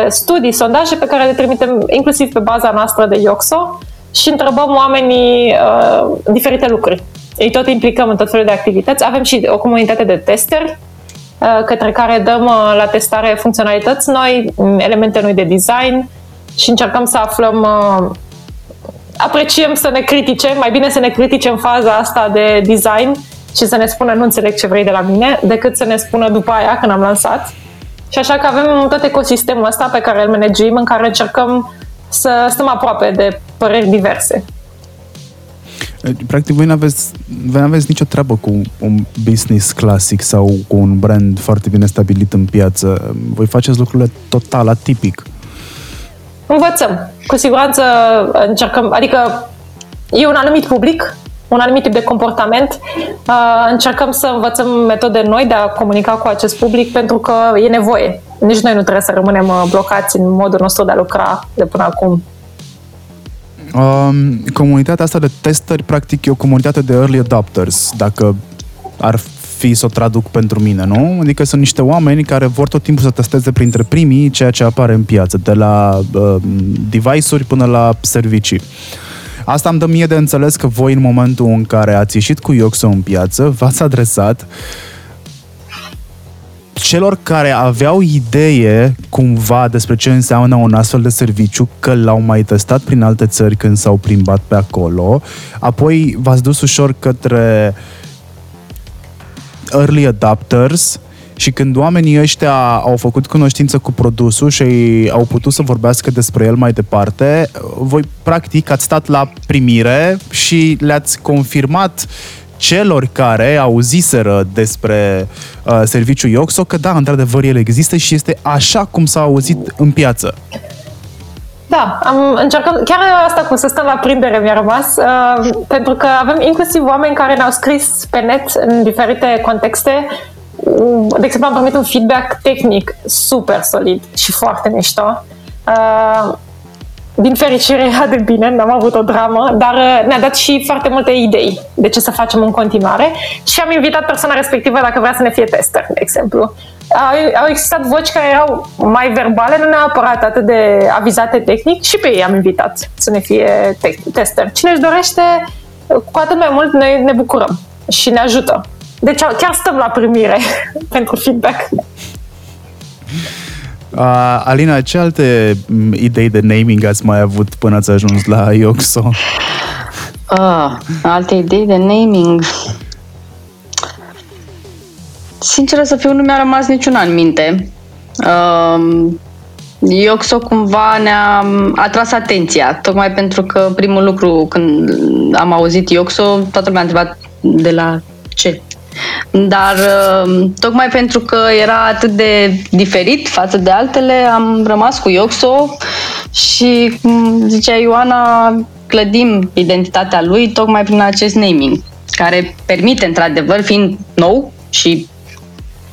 studii, sondaje pe care le trimitem inclusiv pe baza noastră de Ioxo și întrebăm oamenii uh, diferite lucruri. Îi tot implicăm în tot felul de activități. Avem și o comunitate de testeri uh, către care dăm uh, la testare funcționalități noi, elemente noi de design și încercăm să aflăm uh, apreciem să ne critique, mai bine să ne critique în faza asta de design și să ne spună nu înțeleg ce vrei de la mine, decât să ne spună după aia când am lansat. Și așa că avem tot ecosistemul ăsta pe care îl managim, în care încercăm să stăm aproape de păreri diverse. Practic, voi nu aveți, voi aveți nicio treabă cu un business clasic sau cu un brand foarte bine stabilit în piață. Voi faceți lucrurile total atipic. Învățăm. Cu siguranță încercăm, adică e un anumit public, un anumit tip de comportament. Uh, încercăm să învățăm metode noi de a comunica cu acest public pentru că e nevoie. Nici noi nu trebuie să rămânem uh, blocați în modul nostru de a lucra de până acum. Um, comunitatea asta de testeri, practic, e o comunitate de early adopters, dacă ar fi să o traduc pentru mine, nu? Adică sunt niște oameni care vor tot timpul să testeze printre primii ceea ce apare în piață, de la uh, device-uri până la servicii. Asta îmi dă mie de înțeles că voi în momentul în care ați ieșit cu Ioxo în piață, v-ați adresat celor care aveau idee cumva despre ce înseamnă un astfel de serviciu, că l-au mai testat prin alte țări când s-au plimbat pe acolo, apoi v-ați dus ușor către early adapters și când oamenii ăștia au făcut cunoștință cu produsul și au putut să vorbească despre el mai departe, voi practic ați stat la primire și le-ați confirmat celor care auziseră despre uh, serviciul Ioxo că da, într-adevăr el există și este așa cum s-a auzit în piață. Da, am încercat, chiar asta cu să stăm la prindere mi-a rămas, uh, pentru că avem inclusiv oameni care ne-au scris pe net în diferite contexte. De exemplu, am primit un feedback tehnic super solid și foarte mișto. Uh, din fericire a de bine, n-am avut o dramă, dar uh, ne-a dat și foarte multe idei de ce să facem în continuare și am invitat persoana respectivă dacă vrea să ne fie tester, de exemplu. Au, au existat voci care erau mai verbale, nu neapărat atât de avizate tehnic și pe ei am invitat să ne fie te- tester. Cine își dorește, cu atât mai mult noi ne bucurăm și ne ajută. Deci chiar stăm la primire pentru feedback. Uh, Alina, ce alte idei de naming ați mai avut până ați ajuns la Ioxo? Uh, alte idei de naming? Sincer să fiu, nu mi-a rămas niciuna în minte. Uh, Ioxo cumva ne-a atras atenția, tocmai pentru că primul lucru când am auzit Ioxo, toată lumea a întrebat de la ce dar uh, tocmai pentru că era atât de diferit față de altele, am rămas cu Ioxo și, cum zicea Ioana, clădim identitatea lui tocmai prin acest naming, care permite, într-adevăr, fiind nou și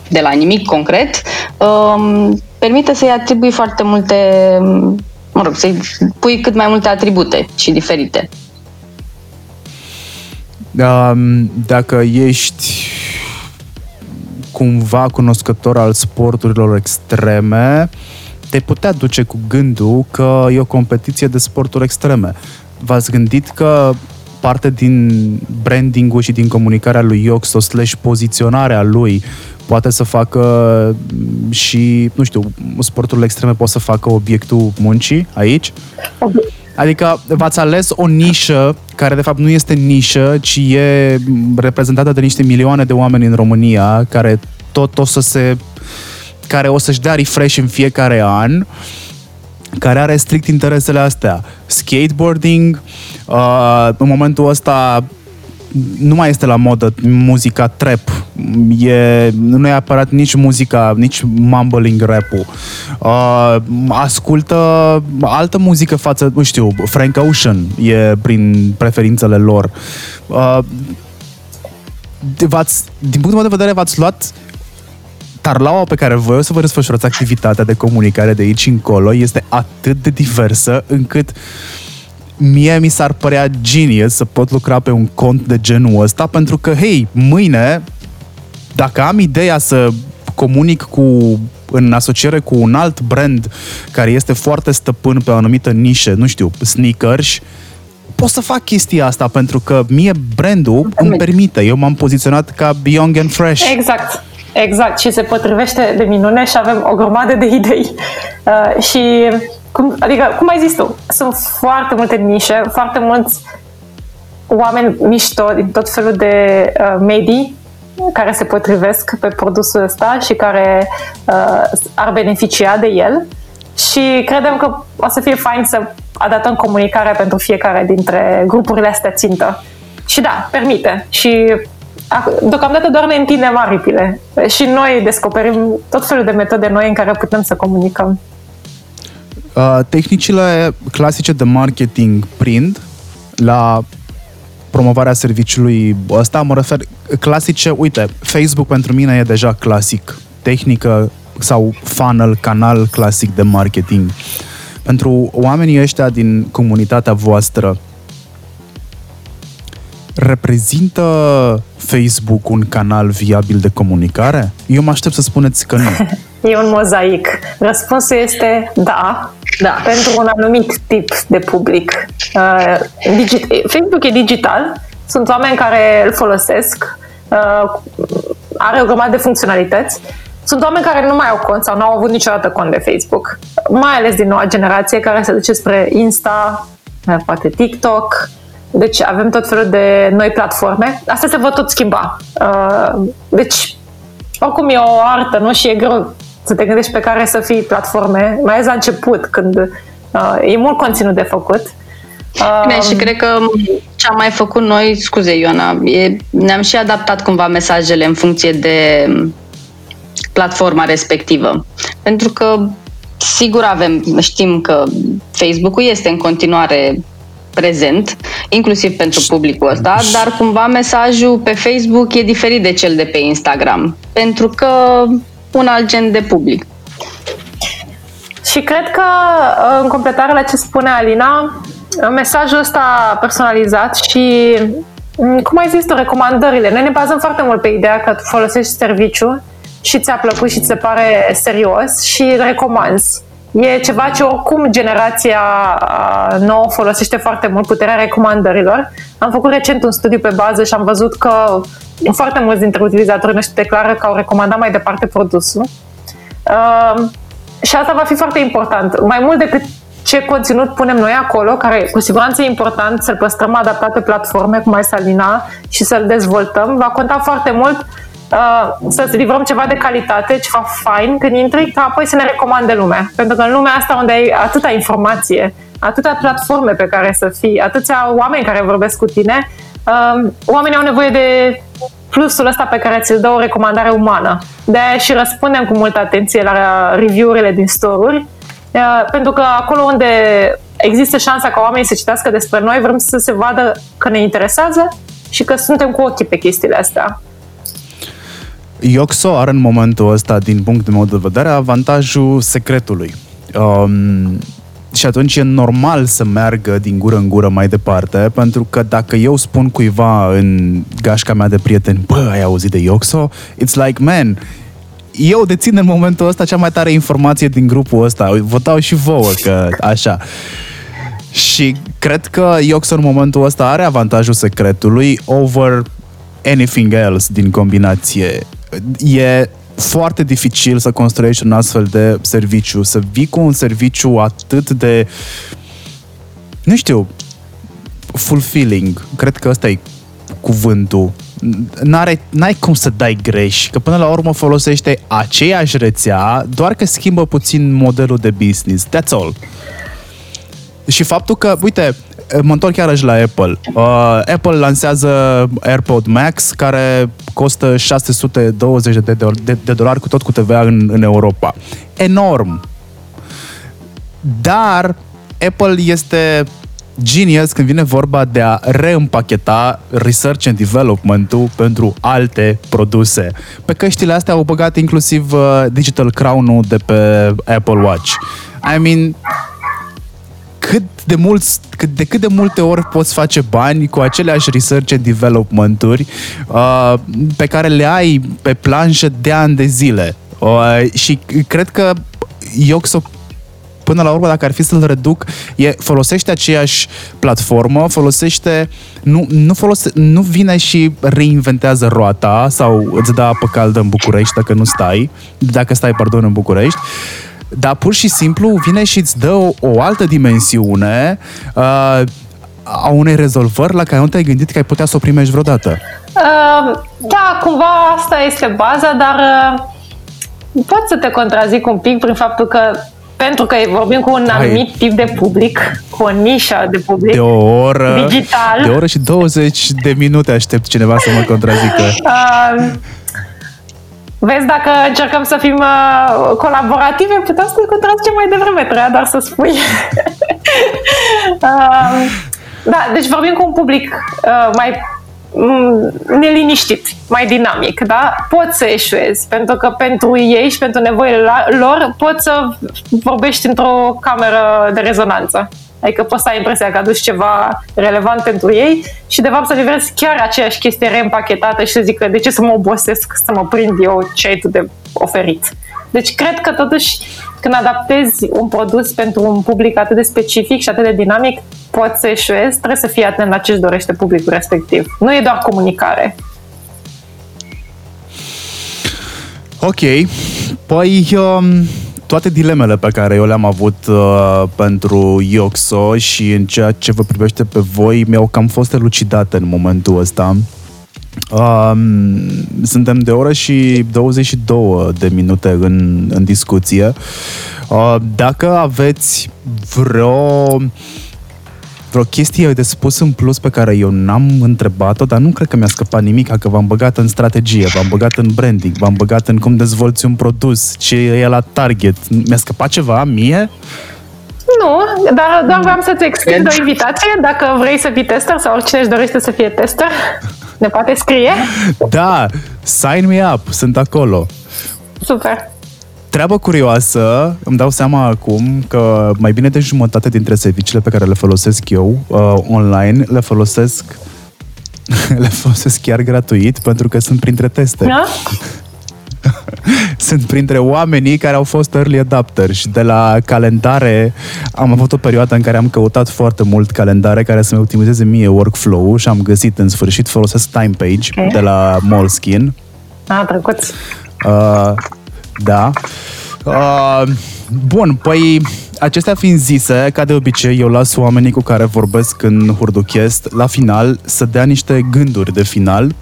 de la nimic concret, um, permite să-i atribui foarte multe, mă rog, să-i pui cât mai multe atribute și diferite. Um, dacă ești cumva cunoscător al sporturilor extreme, te putea duce cu gândul că e o competiție de sporturi extreme. V-ați gândit că parte din branding-ul și din comunicarea lui Ioxo slash poziționarea lui poate să facă și, nu știu, sporturile extreme pot să facă obiectul muncii aici? Adică v-ați ales o nișă care de fapt nu este nișă, ci e reprezentată de niște milioane de oameni în România care tot o să se care o să-și dea refresh în fiecare an care are strict interesele astea. Skateboarding, uh, în momentul ăsta nu mai este la modă muzica trap. E, nu e apărat nici muzica, nici mumbling rap-ul. Uh, ascultă altă muzică față, nu știu, Frank Ocean e prin preferințele lor. Uh, v-ați, din punctul meu de vedere, v-ați luat tarlaua pe care voi o să vă desfășurați activitatea de comunicare de aici încolo este atât de diversă încât mie mi s-ar părea genius să pot lucra pe un cont de genul ăsta pentru că, hei, mâine, dacă am ideea să comunic cu în asociere cu un alt brand care este foarte stăpân pe o anumită nișă, nu știu, sneakers, pot să fac chestia asta pentru că mie brandul îmi permite. Eu m-am poziționat ca young and fresh. Exact. Exact, și se potrivește de minune și avem o grămadă de idei. Uh, și, cum, adică, cum ai zis tu, sunt foarte multe nișe, foarte mulți oameni mișto din tot felul de uh, medii care se potrivesc pe produsul ăsta și care uh, ar beneficia de el și credem că o să fie fain să adaptăm comunicarea pentru fiecare dintre grupurile astea țintă. Și da, permite. Și deocamdată doar ne întindem aripile și noi descoperim tot felul de metode noi în care putem să comunicăm. Uh, tehnicile clasice de marketing prind la promovarea serviciului ăsta, mă refer clasice, uite, Facebook pentru mine e deja clasic, tehnică sau funnel, canal clasic de marketing. Pentru oamenii ăștia din comunitatea voastră, reprezintă Facebook un canal viabil de comunicare? Eu mă aștept să spuneți că nu. E un mozaic. Răspunsul este da, da. pentru un anumit tip de public. Uh, digit- Facebook e digital, sunt oameni care îl folosesc, uh, are o grămadă de funcționalități. Sunt oameni care nu mai au cont sau nu au avut niciodată cont de Facebook, mai ales din noua generație care se duce spre Insta, poate TikTok, deci avem tot felul de noi platforme. Asta se va tot schimba. Uh, deci, oricum e o artă, nu? Și e greu să te gândești pe care să fii platforme, mai ales la început, când uh, e mult conținut de făcut. Bine, și cred că ce am mai făcut noi, scuze Ioana, e, ne-am și adaptat cumva mesajele în funcție de platforma respectivă. Pentru că sigur avem, știm că Facebook-ul este în continuare prezent, inclusiv pentru publicul ăsta, dar cumva mesajul pe Facebook e diferit de cel de pe Instagram, pentru că un alt gen de public. Și cred că, în completare la ce spune Alina, mesajul ăsta personalizat și, cum ai zis tu, recomandările. Noi ne bazăm foarte mult pe ideea că tu folosești serviciu și ți-a plăcut și ți se pare serios și recomanzi. E ceva ce oricum generația nouă folosește foarte mult, puterea recomandărilor. Am făcut recent un studiu pe bază și am văzut că foarte mulți dintre utilizatorii noștri declară că au recomandat mai departe produsul. Uh, și asta va fi foarte important. Mai mult decât ce conținut punem noi acolo, care cu siguranță e important să-l păstrăm adaptat pe platforme cum ai Salina și să-l dezvoltăm, va conta foarte mult uh, să livrăm ceva de calitate, ceva fain când intri, ca apoi să ne recomande lumea. Pentru că în lumea asta unde ai atâta informație, atâtea platforme pe care să fii, atâția oameni care vorbesc cu tine, uh, oamenii au nevoie de plusul ăsta pe care ți-l dă o recomandare umană. de și răspundem cu multă atenție la review-urile din store-uri, uh, pentru că acolo unde există șansa ca oamenii să citească despre noi, vrem să se vadă că ne interesează și că suntem cu ochii pe chestiile astea. Ioxo are în momentul ăsta, din punctul meu de vedere, avantajul secretului. Um, și atunci e normal să meargă din gură în gură mai departe, pentru că dacă eu spun cuiva în gașca mea de prieteni, bă, ai auzit de Ioxo? It's like, man, eu dețin în momentul ăsta cea mai tare informație din grupul ăsta. Vă dau și vouă că așa. Și cred că Ioxo în momentul ăsta are avantajul secretului over anything else din combinație e foarte dificil să construiești un astfel de serviciu, să vii cu un serviciu atât de, nu știu, fulfilling. Cred că ăsta e cuvântul. N-are, n-ai cum să dai greș, că până la urmă folosește aceeași rețea, doar că schimbă puțin modelul de business. That's all. Și faptul că, uite, mă întorc chiar la Apple. Uh, Apple lansează AirPod Max care costă 620 de, de, de, de dolari cu tot cu TVA în, în Europa. Enorm! Dar Apple este genius când vine vorba de a reîmpacheta research and development-ul pentru alte produse. Pe căștile astea au băgat inclusiv uh, Digital Crown-ul de pe Apple Watch. I mean, cât de, mulți, cât, de cât de multe ori poți face bani cu aceleași research and development-uri uh, pe care le ai pe planșă de ani de zile. Uh, și cred că Yoxo până la urmă, dacă ar fi să-l reduc, e, folosește aceeași platformă, folosește, nu, nu, folose, nu vine și reinventează roata sau îți dă apă caldă în București dacă nu stai, dacă stai, pardon, în București, dar pur și simplu vine și îți dă o, o altă dimensiune uh, a unei rezolvări la care nu te-ai gândit că ai putea să o primești vreodată. Uh, da, cumva asta este baza, dar uh, pot să te contrazic un pic prin faptul că pentru că vorbim cu un anumit Hai. tip de public, cu o nișă de public de o oră, digital. De o oră și 20 de minute aștept cineva să mă contrazică. Uh, Vezi, dacă încercăm să fim uh, colaborative, putem să ne contrazicem mai devreme, trebuia doar să spui. uh, da, deci vorbim cu un public uh, mai Mm, neliniștit, mai dinamic, da? Poți să eșuezi, pentru că pentru ei și pentru nevoile lor poți să vorbești într-o cameră de rezonanță. Adică poți să ai impresia că aduci ceva relevant pentru ei și de fapt să livrezi chiar aceeași chestie reîmpachetată și să zică de ce să mă obosesc să mă prind eu ce ai tu de oferit. Deci cred că totuși când adaptezi un produs pentru un public atât de specific și atât de dinamic, poți să eșuezi, trebuie să fii atent la ce își dorește publicul respectiv. Nu e doar comunicare. Ok. Păi, um, toate dilemele pe care eu le-am avut uh, pentru Ioxo și în ceea ce vă privește pe voi mi-au cam fost elucidate în momentul ăsta. Um, suntem de oră și 22 de minute în, în discuție. Uh, dacă aveți vreo vreo chestie de spus în plus pe care eu n-am întrebat-o, dar nu cred că mi-a scăpat nimic, că v-am băgat în strategie, v-am băgat în branding, v-am băgat în cum dezvolți un produs, ce e la target. Mi-a scăpat ceva mie? Nu, dar doar vreau să-ți extind o invitație dacă vrei să fii tester sau oricine își dorește să fie tester. Ne poate scrie? Da, sign me up, sunt acolo. Super. Treabă curioasă, îmi dau seama acum că mai bine de jumătate dintre serviciile pe care le folosesc eu uh, online le folosesc le folosesc chiar gratuit pentru că sunt printre teste. Da? sunt printre oamenii care au fost early adapters și de la calendare am avut o perioadă în care am căutat foarte mult calendare care să-mi optimizeze mie workflow-ul și am găsit în sfârșit folosesc Time Page okay. de la Moleskine. Ah, drăguț. Uh, da. Uh, bun, păi acestea fiind zise, ca de obicei, eu las oamenii cu care vorbesc în Hurduchest la final să dea niște gânduri de final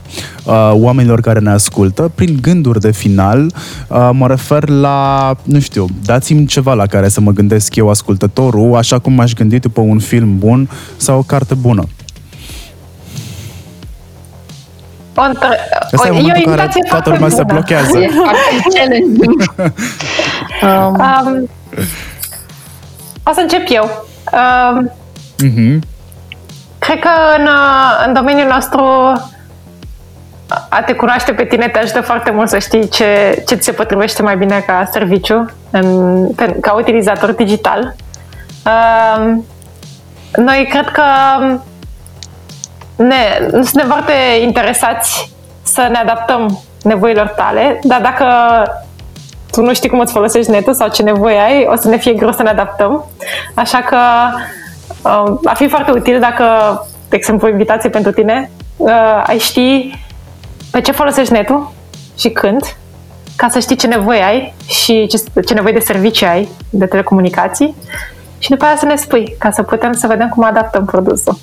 uh, oamenilor care ne ascultă. Prin gânduri de final uh, mă refer la, nu știu, dați-mi ceva la care să mă gândesc eu ascultătorul, așa cum m-aș gândi după un film bun sau o carte bună. O, Asta e momentul în care toată lumea se blochează. um, um, o să încep eu. Um, uh-huh. Cred că în, în domeniul nostru a te cunoaște pe tine te ajută foarte mult să știi ce, ce ți se potrivește mai bine ca serviciu, în, ca utilizator digital. Um, noi cred că ne, suntem foarte interesați să ne adaptăm nevoilor tale, dar dacă tu nu știi cum îți folosești netul sau ce nevoie ai, o să ne fie greu să ne adaptăm. Așa că uh, ar fi foarte util dacă, de exemplu, o invitație pentru tine, uh, ai ști pe ce folosești netul și când, ca să știi ce nevoie ai și ce, ce nevoie de servicii ai de telecomunicații și după aia să ne spui, ca să putem să vedem cum adaptăm produsul.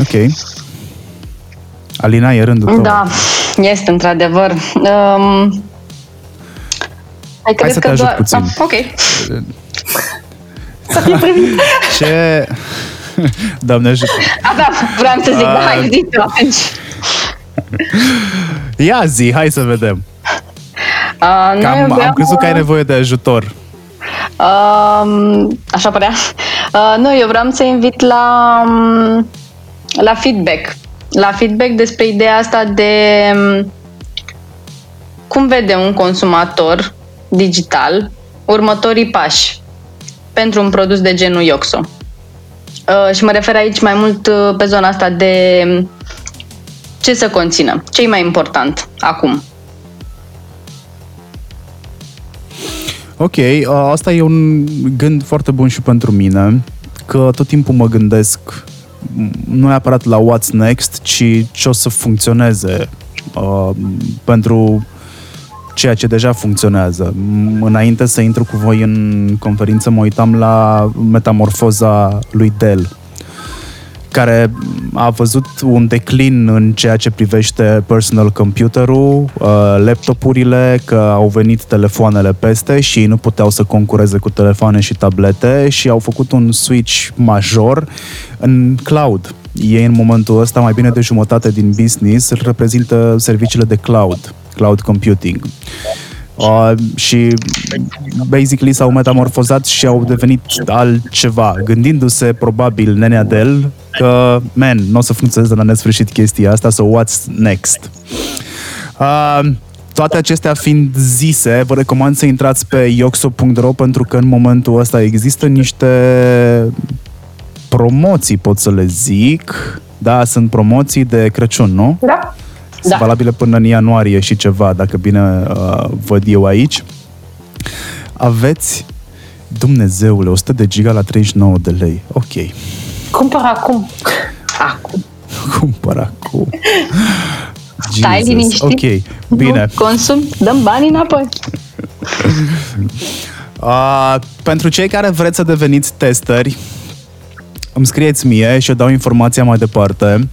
Ok. Alina, e rândul tău. Da, este într-adevăr. Um, Hai, Hai să te ajut doar... puțin. Ah, ok. să fie primit. Ce... Doamne ajută. A, da, vreau să zic, uh... da, hai, zi atunci. Ia zi, hai să vedem. Uh, Cam, am crezut că ai nevoie de ajutor. Um, așa părea. Uh, nu, eu vreau să invit la, um, la feedback. La feedback despre ideea asta de um, cum vede un consumator digital următorii pași pentru un produs de genul Ioxo. Uh, și mă refer aici mai mult uh, pe zona asta de um, ce să conțină, ce e mai important acum. Ok, uh, asta e un gând foarte bun și pentru mine, că tot timpul mă gândesc nu neapărat la what's next, ci ce o să funcționeze uh, pentru ceea ce deja funcționează. Înainte să intru cu voi în conferință, mă uitam la metamorfoza lui Dell care a văzut un declin în ceea ce privește personal computerul, uh, laptopurile, că au venit telefoanele peste și ei nu puteau să concureze cu telefoane și tablete și au făcut un switch major în cloud. Ei în momentul ăsta, mai bine de jumătate din business, reprezintă serviciile de cloud, cloud computing. Uh, și basically s-au metamorfozat și au devenit altceva, gândindu-se probabil Nenea Del că, man, nu o să funcționeze la nesfârșit chestia asta, so what's next? Uh, toate acestea fiind zise, vă recomand să intrați pe yoxo.ro pentru că în momentul ăsta există niște promoții, pot să le zic. Da, sunt promoții de Crăciun, nu? Da. Sunt da. valabile până în ianuarie și ceva, dacă bine uh, văd eu aici. Aveți, Dumnezeule, 100 de giga la 39 de lei. Ok. Cumpăr acum. Acum. Cumpăr acum. Stai liniștit. Ok, bine. Nu consum, dăm bani înapoi. Uh, pentru cei care vreți să deveniți testeri, îmi scrieți mie și eu dau informația mai departe. Uh,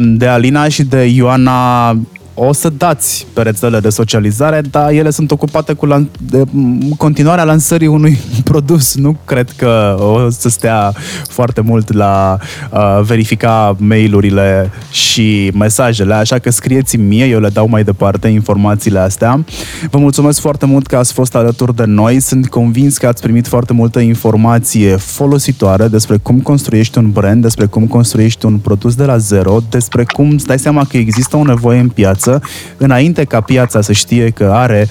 de Alina și de Ioana o să dați pe rețele de socializare, dar ele sunt ocupate cu lan- de continuarea lansării unui produs. Nu cred că o să stea foarte mult la uh, verifica mail-urile și mesajele, așa că scrieți mie, eu le dau mai departe informațiile astea. Vă mulțumesc foarte mult că ați fost alături de noi. Sunt convins că ați primit foarte multă informație folositoare despre cum construiești un brand, despre cum construiești un produs de la zero, despre cum îți dai seama că există o nevoie în piață piață, înainte ca piața să știe că are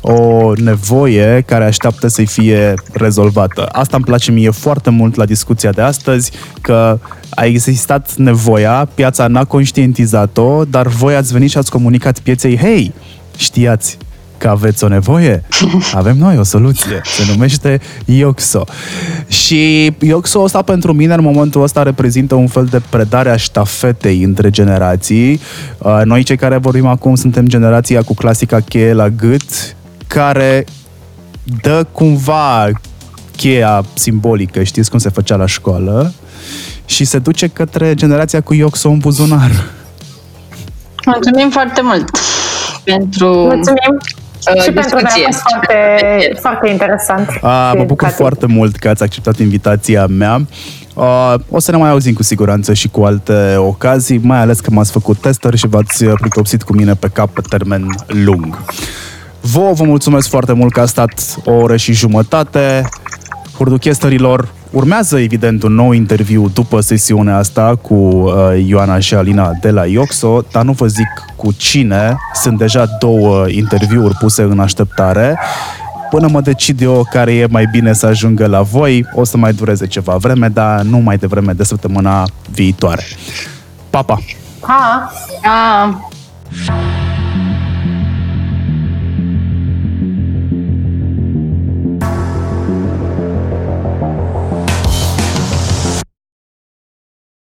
o nevoie care așteaptă să-i fie rezolvată. Asta îmi place mie foarte mult la discuția de astăzi, că a existat nevoia, piața n-a conștientizat-o, dar voi ați venit și ați comunicat pieței, hei, știați, că aveți o nevoie, avem noi o soluție. Se numește Ioxo. Și Ioxo ăsta pentru mine în momentul ăsta reprezintă un fel de predare a ștafetei între generații. Uh, noi cei care vorbim acum suntem generația cu clasica cheie la gât, care dă cumva cheia simbolică, știți cum se făcea la școală, și se duce către generația cu Ioxo în buzunar. Mulțumim foarte mult pentru Mulțumim Uh, și pentru mine a fost foarte, foarte interesant. A, mă bucur foarte mult că ați acceptat invitația mea. Uh, o să ne mai auzim cu siguranță și cu alte ocazii, mai ales că m-ați făcut tester și v-ați pricopsit cu mine pe cap pe termen lung. Vă vă mulțumesc foarte mult că a stat o oră și jumătate. Hurduchesterilor, urmează evident un nou interviu după sesiunea asta cu uh, Ioana și Alina de la Ioxo, dar nu vă zic cu cine. Sunt deja două interviuri puse în așteptare. Până mă decid eu care e mai bine să ajungă la voi, o să mai dureze ceva vreme, dar nu mai devreme de săptămâna viitoare. Pa, pa! Pa! pa.